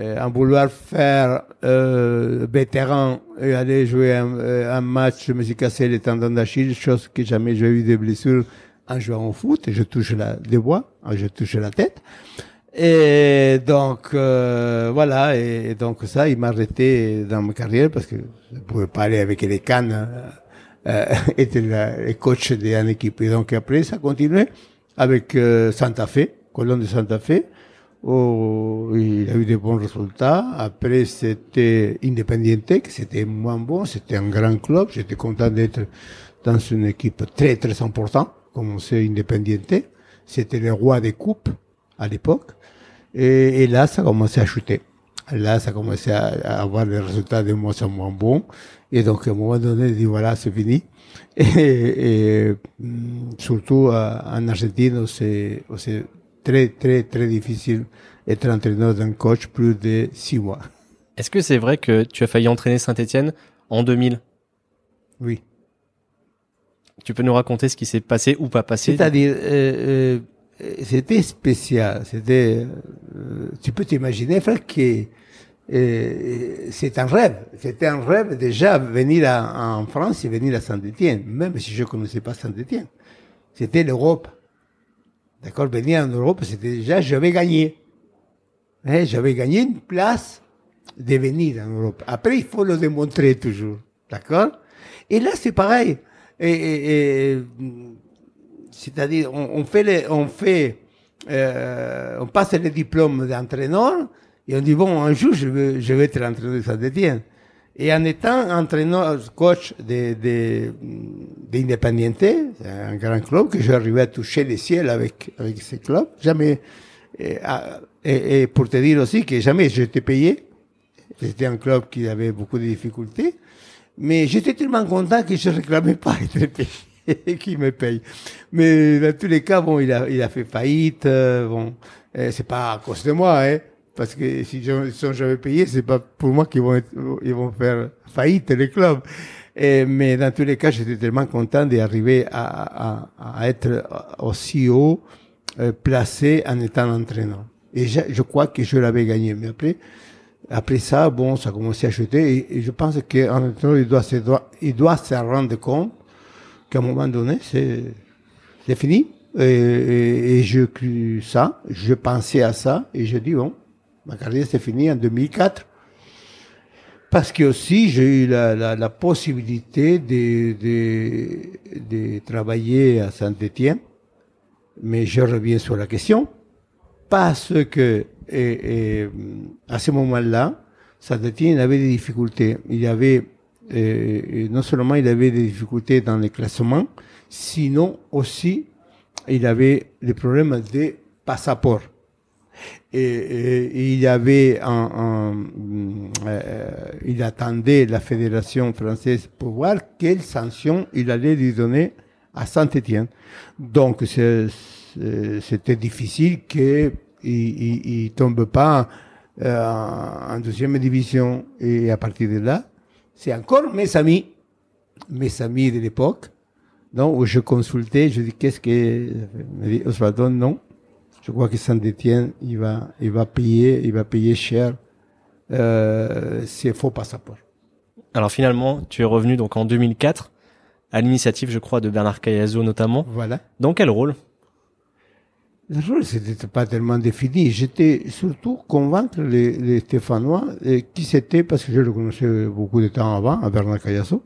en vouloir faire euh, vétéran et aller jouer un, euh, un, match, je me suis cassé les tendons d'Achille, chose que jamais j'ai eu de blessure en jouant au foot. Je touche la, des bois, je touche la tête. Et donc euh, voilà, et, donc ça, il m'a arrêté dans ma carrière parce que je pouvais pas aller avec les cannes, euh, être le coach d'une équipe. Et donc après, ça a continué avec euh, Santa Fe, Colón de Santa Fe, où il a eu de bons résultats. Après, c'était Independiente, que c'était moins bon, c'était un grand club. J'étais content d'être dans une équipe très, très importante, comme c'est Independiente. C'était le roi des coupes à l'époque. Et, là, ça a commencé à chuter. Là, ça a commencé à, avoir des résultats de moins en moins bons. Et donc, à un moment donné, il dit, voilà, c'est fini. Et, et, surtout en Argentine, c'est très, très, très difficile d'être entraîneur d'un coach plus de six mois. Est-ce que c'est vrai que tu as failli entraîner Saint-Etienne en 2000 Oui. Tu peux nous raconter ce qui s'est passé ou pas passé C'est-à-dire, euh, euh, c'était spécial. C'était, euh, tu peux t'imaginer, frère, que c'est un rêve. C'était un rêve déjà venir à, en France et venir à Saint-Étienne, même si je ne connaissais pas Saint-Étienne. C'était l'Europe. D'accord Venir en Europe, c'était déjà, j'avais gagné. Hein, j'avais gagné une place de venir en Europe. Après, il faut le démontrer toujours. D'accord? Et là, c'est pareil. C'est-à-dire, on, fait, les, on fait, euh, on passe le diplôme d'entraîneur, et on dit, bon, un jour, je vais, je vais être entraîneur de Saint-Étienne. Et en étant entraîneur, coach d'Independiente, de, de, un grand club que j'arrivais à toucher les ciels avec, avec ce club, jamais, et, et pour te dire aussi que jamais j'étais payé. C'était un club qui avait beaucoup de difficultés. Mais j'étais tellement content que je réclamais pas être payé qui me paye. Mais dans tous les cas, bon, il a, il a fait faillite. Euh, bon, c'est pas à cause de moi, hein parce que si ils sont jamais payés, c'est pas pour moi qu'ils vont, être, ils vont faire faillite les clubs. Mais dans tous les cas, j'étais tellement content d'arriver à, à, à, être aussi haut euh, placé en étant entraîneur. Et je, je crois que je l'avais gagné. Mais après, après ça, bon, ça a commencé à chuter. Et, je pense qu'un entraîneur, il doit, se, il doit se rendre compte qu'à un moment donné, c'est, c'est fini. Et, et, et je cru ça, je pensais à ça, et je dis, bon, Ma carrière s'est finie en 2004 parce que aussi j'ai eu la, la, la, possibilité de, de, de travailler à Saint-Étienne, mais je reviens sur la question. Parce que à ce moment-là, Saint-Étienne avait des difficultés. Il avait non seulement il avait des difficultés dans les classements, sinon aussi il avait des problèmes de passeport et, il avait un, un euh, il attendait la fédération française pour voir quelle sanction il allait lui donner à Saint-Étienne. Donc c'était difficile qu'il il, il, tombe pas euh, en deuxième division. Et à partir de là, c'est encore mes amis, mes amis de l'époque, où je consultais, je dis qu'est-ce que, me dit Osvaldo, non, je crois que Saint-Étienne, il va, il va payer, il va payer cher euh, ses faux passeports. Alors finalement, tu es revenu donc en 2004 à l'initiative, je crois, de Bernard Cayazo notamment. Voilà. Dans quel rôle? Le rôle, c'était pas tellement défini. J'étais surtout convaincre les, les Stéphanois et qui c'était, parce que je le connaissais beaucoup de temps avant, à Bernard Cayazo.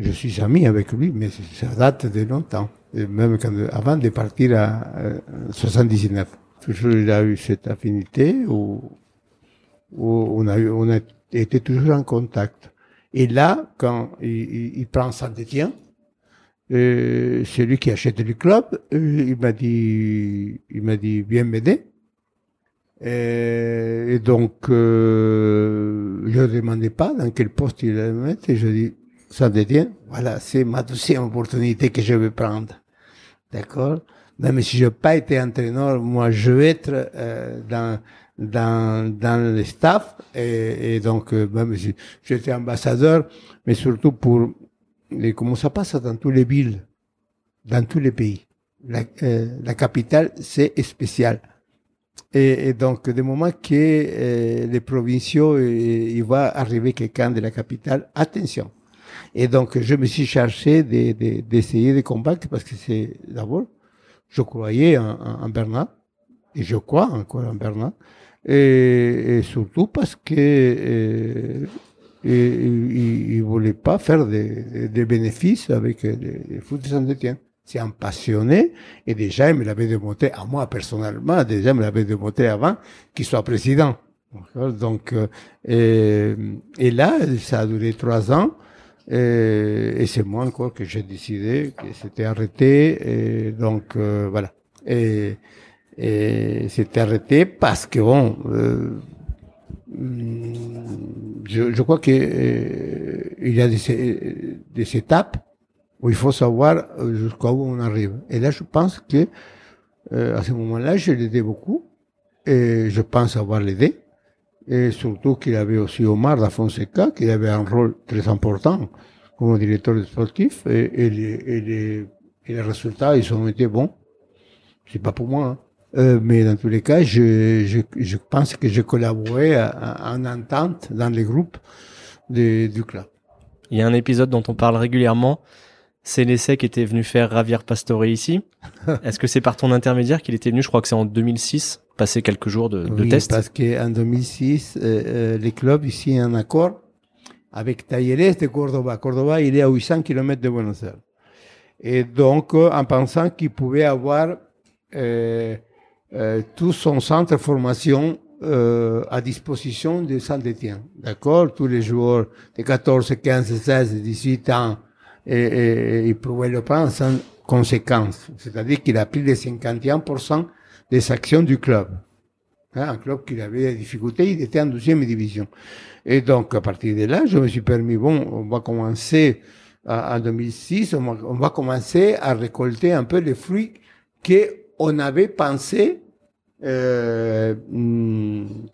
Je suis ami avec lui, mais ça date de longtemps. Même quand, avant de partir à euh, 79. Toujours, il a eu cette affinité où, où on, a eu, on a été toujours en contact. Et là, quand il, prend Saint-Étienne, euh, celui qui achète le club, euh, il m'a dit, il m'a dit, viens m'aider. Et, et donc, euh, je ne demandais pas dans quel poste il allait me mettre, et je dis, Saint-Étienne, voilà, c'est ma deuxième opportunité que je vais prendre. D'accord? Même si je n'ai pas été entraîneur, moi, je vais être euh, dans, dans, dans le staff, et, et donc, euh, même si j'étais ambassadeur, mais surtout pour et comment ça passe dans toutes les villes, dans tous les pays. La, euh, la capitale, c'est spécial. Et, et, donc, du moment que euh, les provinciaux, euh, il va arriver quelqu'un de la capitale, attention. Et donc, je me suis cherché d'essayer de, de, de, combattre parce que c'est d'abord, je croyais en, en, Bernard, et je crois encore en Bernard, et, et surtout parce que euh, et il ne voulait pas faire des, des bénéfices avec le foot de Saint-Etienne. C'est un passionné et déjà il me l'avait démontré à moi personnellement, déjà il me l'avait démontré avant qu'il soit président. Donc, et, et, là, ça a duré trois ans. Et, et c'est moi encore que j'ai décidé que c'était arrêté. Et donc, euh, voilà. Et, et c'était arrêté parce que, bon, euh, je, je crois qu'il euh, y a des, des, étapes où il faut savoir jusqu'à où on arrive. Et là, je pense que euh, à ce moment-là, je l'aidais beaucoup et je pense avoir l'aidé. Et surtout qu'il avait aussi Omar da Fonseca, qui avait un rôle très important comme directeur sportif et, et, les, et, les, et les résultats, ils ont été bons. C'est pas pour moi. Hein. Euh, mais dans tous les cas, je, je, je pense que j'ai collaboré en entente dans les groupes de, du club. Il y a un épisode dont on parle régulièrement. C'est l'essai qui était venu faire Ravier Pastore ici. Est-ce que c'est par ton intermédiaire qu'il était venu? Je crois que c'est en 2006, passer quelques jours de, de oui, test. parce qu'en 2006, euh, euh, les clubs ici un accord avec Talleres de Cordoba. Cordoba, il est à 800 km de Buenos Aires. Et donc, euh, en pensant qu'il pouvait avoir euh, euh, tout son centre de formation euh, à disposition de Saint-Étienne. D'accord? Tous les joueurs de 14, 15, 16, 18 ans, et, et, ils pouvaient le prendre sans conséquence. C'est-à-dire qu'il a pris les 51% des actions du club. Hein, un club qui avait des difficultés, il était en deuxième division. Et donc, à partir de là, je me suis permis, bon, on va commencer en 2006, on va, commencer à récolter un peu les fruits qu'on avait pensé euh,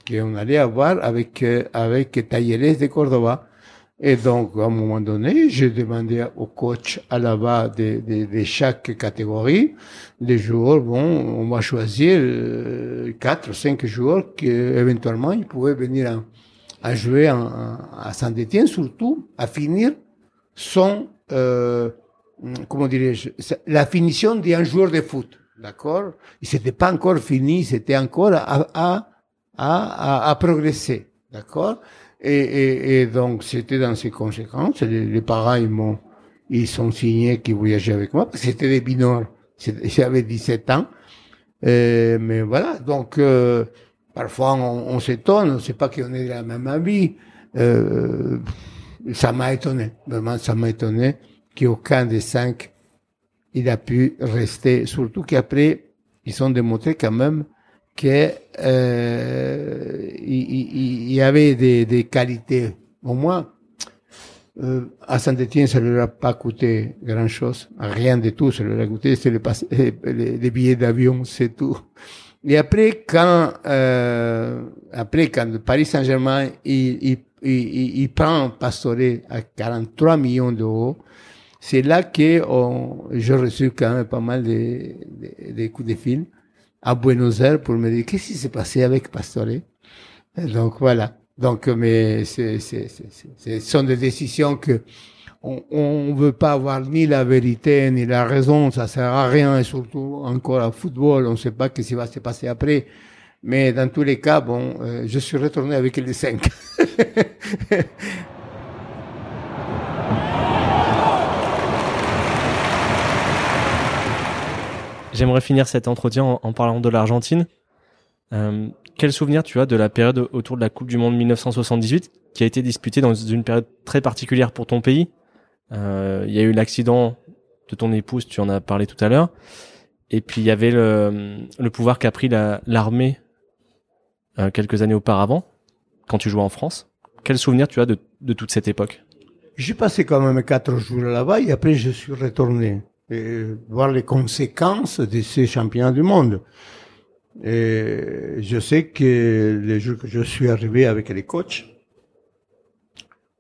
qu'on allait avoir avec, avec Talleres de Cordoba. Et donc, à un moment donné, j'ai demandé au coach à la bas de, de, de, chaque catégorie, les joueurs, bon, on va choisir euh, quatre cinq joueurs qui, éventuellement, ils pouvaient venir à, à jouer en, à Saint-Étienne, surtout à finir son, euh, comment dirais-je, la finition d'un joueur de foot. D'accord? Il s'était pas encore fini, c'était encore à, à, à, à, progresser. D'accord? Et, et, et, donc, c'était dans ces conséquences. Les, les parents, ils ils sont signés qu'ils voyageaient avec moi, c'était des binômes. J'avais 17 ans. Euh, mais voilà, donc, euh, parfois, on, on s'étonne, on ne sait pas qu'on est de la même avis. Euh, ça m'a étonné. Vraiment, ça m'a étonné qu'aucun des cinq il a pu rester, surtout qu'après, ils ont démontré quand même que euh, il, y avait des, des, qualités. Au moins, euh, à Saint-Etienne, ça ne leur a pas coûté grand-chose, rien de tout, ça leur a coûté, c'est les, les, les, billets d'avion, c'est tout. Et après, quand, euh, après, quand Paris Saint-Germain, il, il, il, il, prend Pastore à 43 millions d'euros, c'est là que on, j'ai reçu quand même pas mal de, de, de, coups de fil à Buenos Aires pour me dire qu'est-ce qui s'est passé avec Pastore? Donc voilà. Donc, mais ce sont des décisions que on, on veut pas avoir ni la vérité ni la raison, ça sert à rien et surtout encore au football, on sait pas ce qui va se passer après. Mais dans tous les cas, bon, euh, je suis retourné avec les cinq. J'aimerais finir cet entretien en, parlant de l'Argentine. Euh, quel souvenir tu as de la période autour de la Coupe du Monde 1978 qui a été disputée dans une période très particulière pour ton pays? Euh, Il y a eu l'accident de ton épouse, tu en as parlé tout à l'heure. Et puis il y avait le, le pouvoir qu'a pris l'armée euh, quelques années auparavant, quand tu jouais en France. Quel souvenir tu as de, de toute cette époque? J'ai passé quand même quatre jours là-bas et après je suis retourné voir les conséquences de ces championnats du monde. Et je sais que les jours que je suis arrivé avec les coachs,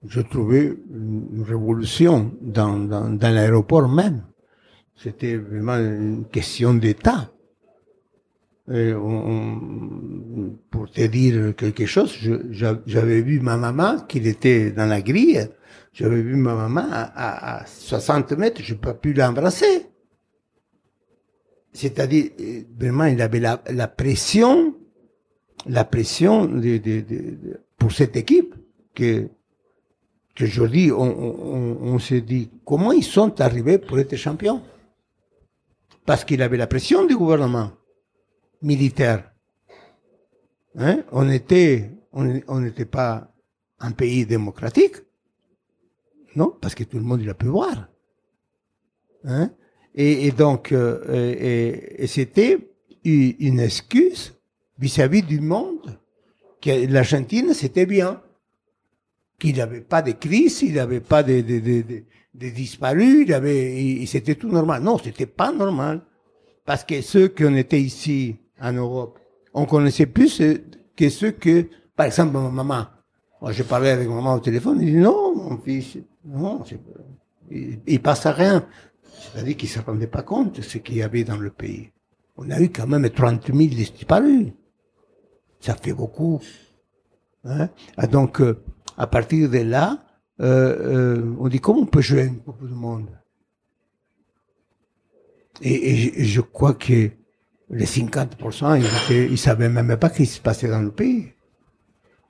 je trouvais une révolution dans, l'aéroport même. C'était vraiment une question d'État. Pour te dire quelque chose, j'avais vu ma maman qui était dans la grille. J'avais vu ma maman à, à, 60 mètres, je n'ai pas pu l'embrasser. C'est-à-dire, vraiment, il avait la, pression, la pression de, pour cette équipe que qu'aujourd'hui on, on, on se dit comment ils sont arrivés pour être champions? Parce qu'il avait la pression du gouvernement militaire. Hein? On était, on n'était pas un pays démocratique, non, parce que tout le monde il a pu voir. Hein? Et, donc, euh, c'était une excuse vis-à-vis du monde que l'Argentine c'était bien, qu'il n'y avait pas de crise, il n'y avait pas de, de, disparus, il avait, c'était tout normal. Non, c'était pas normal, parce que ceux qui ont été ici en Europe, on connaissait plus que ceux que, par exemple, ma maman. Moi, je parlais avec maman au téléphone, il dit non, mon fils, non, il, il passe à rien. C'est-à-dire qu'ils ne se rendaient pas compte de ce qu'il y avait dans le pays. On a eu quand même 30 000 disparus. Ça fait beaucoup. Hein? Ah, donc, euh, à partir de là, euh, euh, on dit comment on peut jouer Coupe du Monde? Et, je crois que les 50%, ils, ne savaient même pas ce qui se passait dans le pays.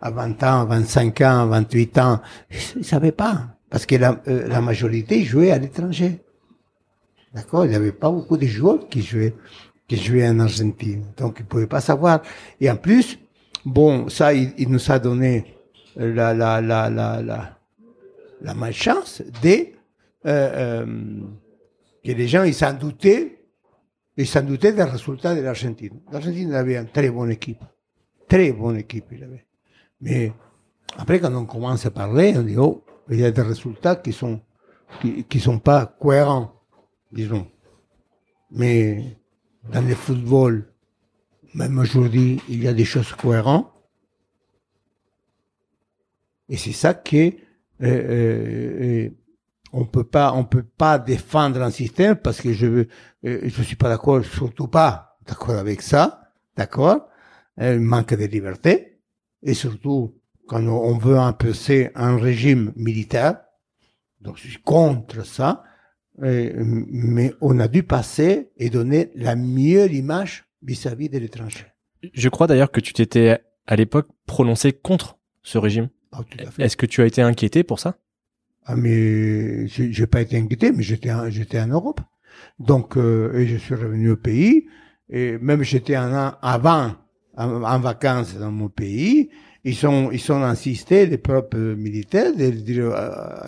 À 20 ans, 25 ans, 28 ans, ils ne savaient pas. Parce que la, la majorité jouait à l'étranger. D'accord? Il n'y avait pas beaucoup de joueurs qui jouaient, qui jouaient en Argentine. Donc, ils ne pouvaient pas savoir. Et en plus, bon, ça, il, il nous a donné la, la, la, la, la, la malchance de, euh, euh, que les gens, ils s'en doutaient, ils s'en doutaient des résultats de l'Argentine. L'Argentine avait une très bonne équipe. Très bonne équipe, il avait. Mais après, quand on commence à parler, on dit, oh, il y a des résultats qui sont, qui, qui sont pas cohérents disons. Mais dans le football, même aujourd'hui, il y a des choses cohérentes. Et c'est ça que euh, euh, on peut pas, on peut pas défendre un système parce que je veux, euh, je suis pas d'accord, surtout pas d'accord avec ça, d'accord? Un manque de liberté et surtout quand on veut imposer un régime militaire, donc je suis contre ça. Euh, mais on a dû passer et donner la meilleure image vis-à-vis de l'étranger. Je crois d'ailleurs que tu t'étais à l'époque prononcé contre ce régime. Ah, Est-ce que tu as été inquiété pour ça? Ah mais j'ai pas été inquiété, mais j'étais j'étais en Europe. Donc euh, et je suis revenu au pays et même j'étais en avant en, vacances dans mon pays ils ont, ils ont insisté, les propres militaires, de dire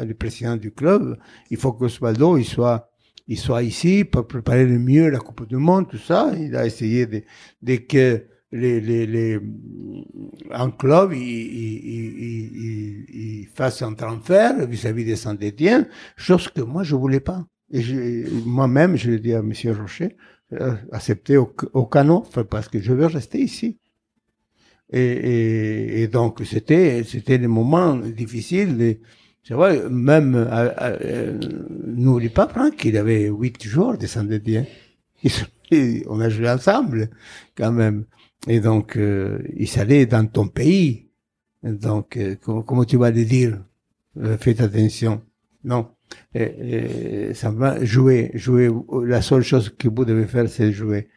le président du club, il faut que Osvaldo, il soit, il soit ici pour préparer le mieux la Coupe du Monde, tout ça. Il a essayé de, de que les, les, les, club, il, il, il, il fasse un transfert vis-à-vis de Saint-Étienne, chose que moi, je voulais pas. Et moi-même, je l'ai dit à Monsieur Rocher, euh, accepter au, au canon, parce que je veux rester ici. Et, et, et donc c'était c'était des moments difficiles. De, c'est vrai, même euh, euh, n'oublie pas Franck, il avait huit jours de Saint-Étienne. On a joué ensemble quand même. Et donc euh, il s'allait dans ton pays. Donc euh, comment, tu vas le dire? Euh, Faites attention. Non. Et, et ça va jouer, jouer. La seule chose que vous devez faire, c'est jouer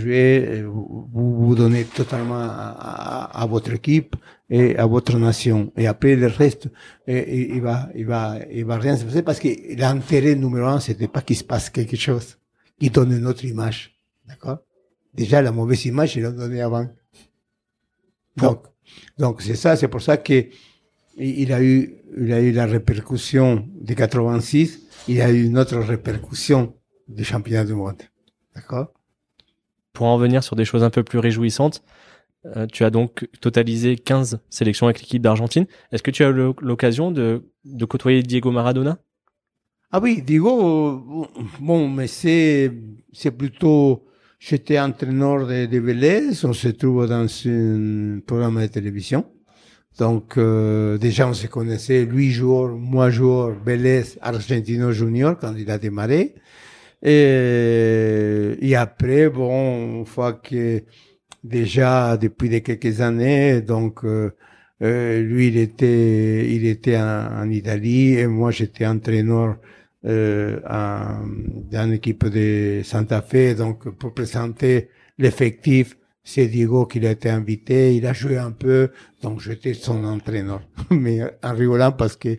vais euh, vous, vous donner totalement à, à, à, votre équipe et à votre nation. Et après, le reste, il va, il va, il va rien se passer parce que l'intérêt numéro un, c'était pas qu'il se passe quelque chose qui donne une autre image D'accord? Déjà, la mauvaise image, il l'a donnée avant. Donc, donc c'est ça, c'est pour ça que il a eu, il a eu la répercussion de 86, il a eu une autre répercussion du championnat du monde. D'accord? Pour en venir sur des choses un peu plus réjouissantes, euh, tu as donc totalisé 15 sélections avec l'équipe d'Argentine. Est-ce que tu as eu l'occasion de, de côtoyer Diego Maradona? Ah oui, Diego, bon, mais c'est, c'est plutôt, j'étais entraîneur de, de Vélez, on se trouve dans un programme de télévision. Donc, euh, déjà, on se connaissait, lui joueur, moi joueur, Vélez, Argentino Junior, quand il a démarré. Et, et après, bon, une fois que, déjà depuis quelques années. Donc, euh, euh, lui, il était, il était en Italie et moi, j'étais entraîneur euh, dans l'équipe de Santa Fe. Donc, pour présenter l'effectif, c'est Diego qui l'a été invité. Il a joué un peu, donc j'étais son entraîneur. Mais en rigolant parce que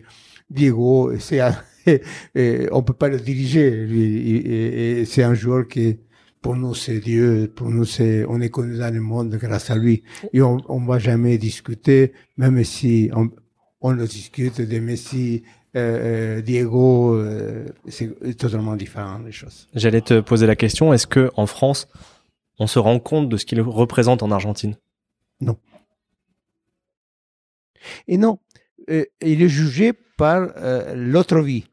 Diego, c'est on peut pas le diriger. Lui, c'est un joueur qui pour nous, c'est Dieu. Pour nous, c'est, on est connu dans le monde grâce à lui. Et on, on va jamais discuter, même si on, on le discute de Messi, euh, euh Diego, euh, c'est totalement différent les choses. J'allais te poser la question, est-ce que en France, on se rend compte de ce qu'il représente en Argentine? Non. Et non, euh, il est jugé par l'autre vie,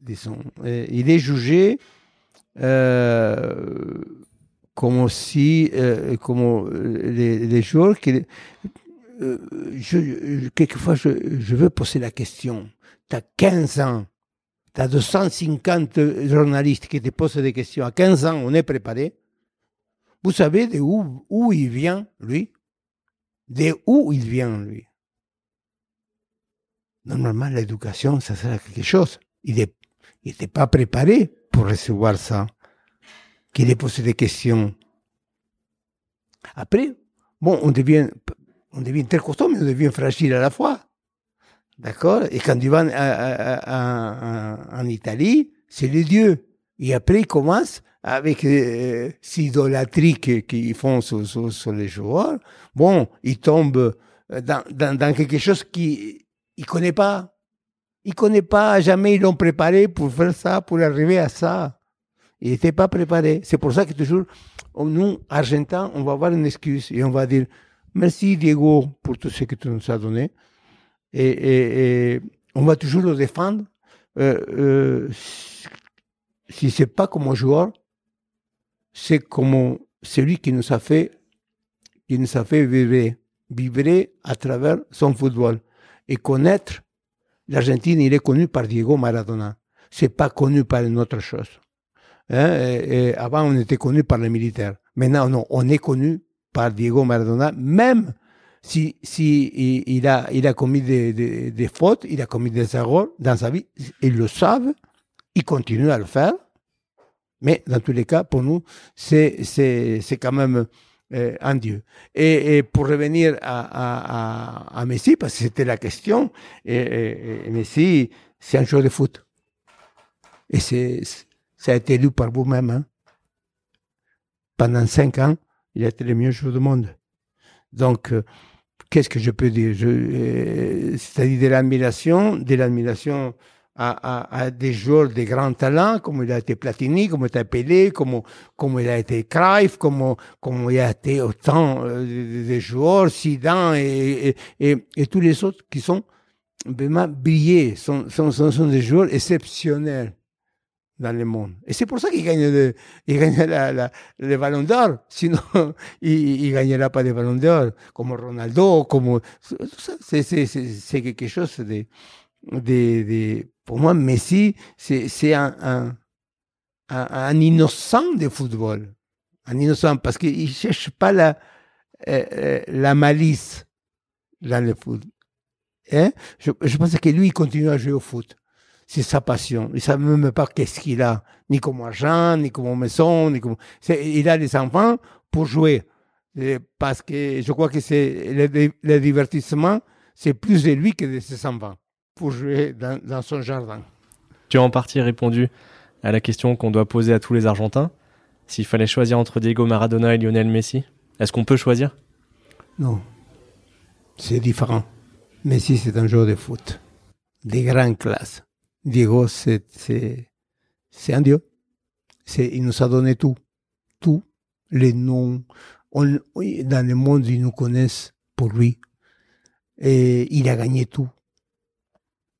disons. il est jugé comme si, comme les, les joueurs qui, je, quelquefois, je, je veux poser la question. Tu as 15 ans, tu as 250 journalistes qui te posent des questions. À 15 ans, on est préparé. Vous savez de où, il vient, lui? De où il vient, lui? Normalement, l'éducation, ça sert à quelque chose. Il n'était pas préparé pour recevoir ça, qu'il ait posé des questions. Après, bon, on devient, on devient très costaud, mais on devient fragile à la fois. D'accord? Et quand ils vont en Italie, c'est les dieux. Et après, ils commencent avec euh, cette idolâtrie qu'ils font sur, sur, sur, les joueurs. Bon, ils tombent dans, dans, dans quelque chose qu'ils ne connaissent pas. Il connaît pas, jamais ils l'ont préparé pour faire ça, pour arriver à ça. Il n'était pas préparé. C'est pour ça que toujours, nous, Argentins, on va avoir une excuse et on va dire merci Diego pour tout ce que tu nous as donné. Et, on va toujours le défendre. Euh, euh, si c'est pas comme joueur, c'est comme celui qui nous a fait, qui nous a fait vivre, vivre à travers son football et connaître l'Argentine, il est connu par Diego Maradona. C'est pas connu par une autre chose. Hein? Avant, on était connu par les militaires. Maintenant, on est connu par Diego Maradona, même si, si il, a, il a commis des, des, fautes, il a commis des erreurs dans sa vie, ils le savent, ils continuent à le faire. Mais dans tous les cas, pour nous, c'est, c'est, c'est quand même euh, en Dieu. Et, pour revenir à, à, à, Messi, parce que c'était la question, et, et Messi, c'est un joueur de foot. Et c'est, ça a été lu par vous-même. Hein. Pendant cinq ans, il a été le meilleur joueur du monde. Donc, euh, qu'est-ce que je peux dire? Euh, C'est-à-dire de l'admiration, de l'admiration à, à, à, des joueurs de grands talents, comme il a été Platini, comme il a été Pelé, comme, comme il a été Cruyff, comme, comme il a été autant euh, de, de, joueurs, Zidane et, et, et, et, tous les autres qui sont vraiment brillés, sont, sont, sont, sont des joueurs exceptionnels dans le monde. Et c'est pour ça qu'il gagne, le, il gagne la, le ballon d'or. Sinon, il ne gagnera pas de ballon d'or. Comme Ronaldo, comme... C'est quelque chose de, de, de pour moi, Messi, c'est un, un, un, innocent de football. Un innocent, parce qu'il ne cherche pas la, euh, la malice dans le foot. Hein? Je, je pense que lui, il continue à jouer au foot. C'est sa passion. Il ne sait même pas qu'est-ce qu'il a, ni comme argent, ni comme maison, ni comme... Il a des enfants pour jouer. Parce que je crois que c'est le, le divertissement, c'est plus de lui que de ses enfants pour jouer dans, dans, son jardin. Tu as en partie répondu à la question qu'on doit poser à tous les Argentins. S'il fallait choisir entre Diego Maradona et Lionel Messi, est-ce qu'on peut choisir? Non. C'est différent. Messi, c'est un joueur de foot. Des grandes classes. Diego, c'est, un dieu. Il nous a donné tout. Tout. Les noms. On, dans le monde, ils nous connaissent pour lui. Et il a gagné tout.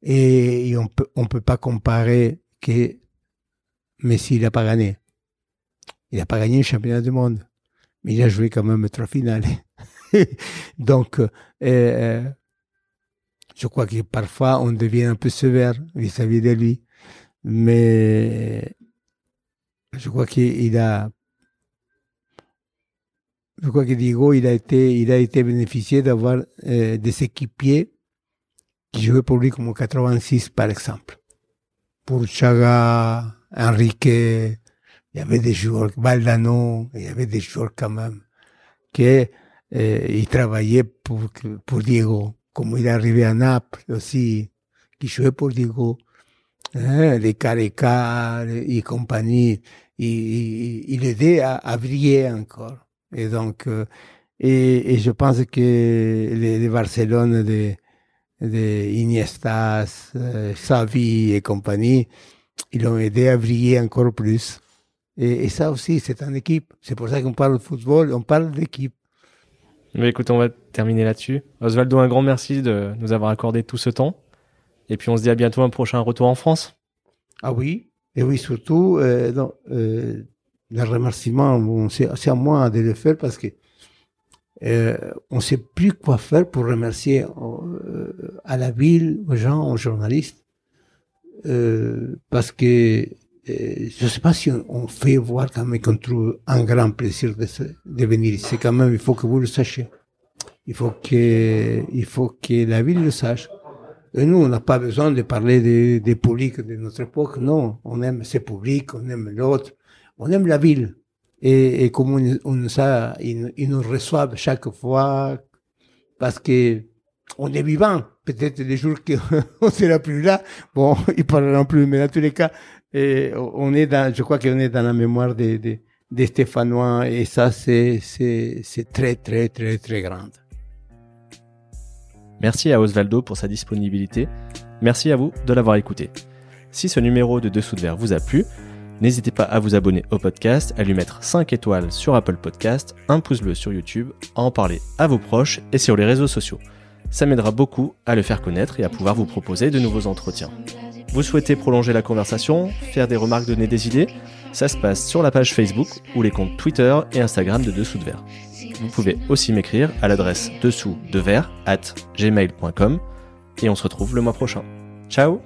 Et, et on peut, on peut pas comparer que Messi, n'a pas gagné. Il n'a pas gagné le championnat du monde. Mais il a joué quand même trois finales. Donc, euh, euh, je crois que parfois on devient un peu sévère vis-à-vis de lui. Mais je crois qu'il a. Je crois que Diego, il a été, il a été bénéficié d'avoir euh, des équipiers qui jouaient pour lui comme 86, par exemple. Pour Chaga, Enrique, il y avait des joueurs, Valdano, il y avait des joueurs quand même, qui euh, pour Diego. Comme il est arrivé à Naples aussi, qui jouait pour Diego. Hein, les Careca et compagnie, il, aidait à, briller encore. Et donc, euh, et, je pense que les, les Barcelone de, de Iniestas, euh, Xavi et compagnie, ils l'ont aidé à briller encore plus. Et, et ça aussi, c'est une équipe. C'est pour ça qu'on parle de football, on parle d'équipe. Mais écoute, on va terminer là-dessus. Osvaldo, un grand merci de nous avoir accordé tout ce temps. Et puis on se dit à bientôt un prochain retour en France. Ah oui, et oui, surtout, euh, non, euh, le remerciement, c'est à moi de le faire parce que euh, on ne sait plus quoi faire pour remercier à la ville, aux gens, aux journalistes, parce que je ne sais pas si on, fait voir quand même qu'on trouve un grand plaisir de, venir ici. Quand même, il faut que vous le sachiez. Il faut que, il faut que la ville le sache. Et nous, on n'a pas besoin de parler des, des publics de notre époque. Non, on aime ces publics, on aime l'autre, on aime la ville. Et, et comme on, on ça, ils, nous reçoivent chaque fois parce que on est vivant. Peut-être les jours qu'on sera plus là, bon, ils parleront plus, mais dans tous les cas, et on est je crois qu'on est dans la mémoire des, Stéphanois et ça, c'est, c'est, c'est très, très, très, très grande. Merci à Osvaldo pour sa disponibilité. Merci à vous de l'avoir écouté. Si ce numéro de Dessous de Verre vous a plu, n'hésitez pas à vous abonner au podcast, à lui mettre 5 étoiles sur Apple Podcast, un pouce bleu sur YouTube, à en parler à vos proches et sur les réseaux sociaux. Ça m'aidera beaucoup à le faire connaître et à pouvoir vous proposer de nouveaux entretiens. Vous souhaitez prolonger la conversation, faire des remarques, donner des idées Ça se passe sur la page Facebook ou les comptes Twitter et Instagram de Dessous de Verre. Vous pouvez aussi m'écrire à l'adresse dessous de verre at gmail.com et on se retrouve le mois prochain. Ciao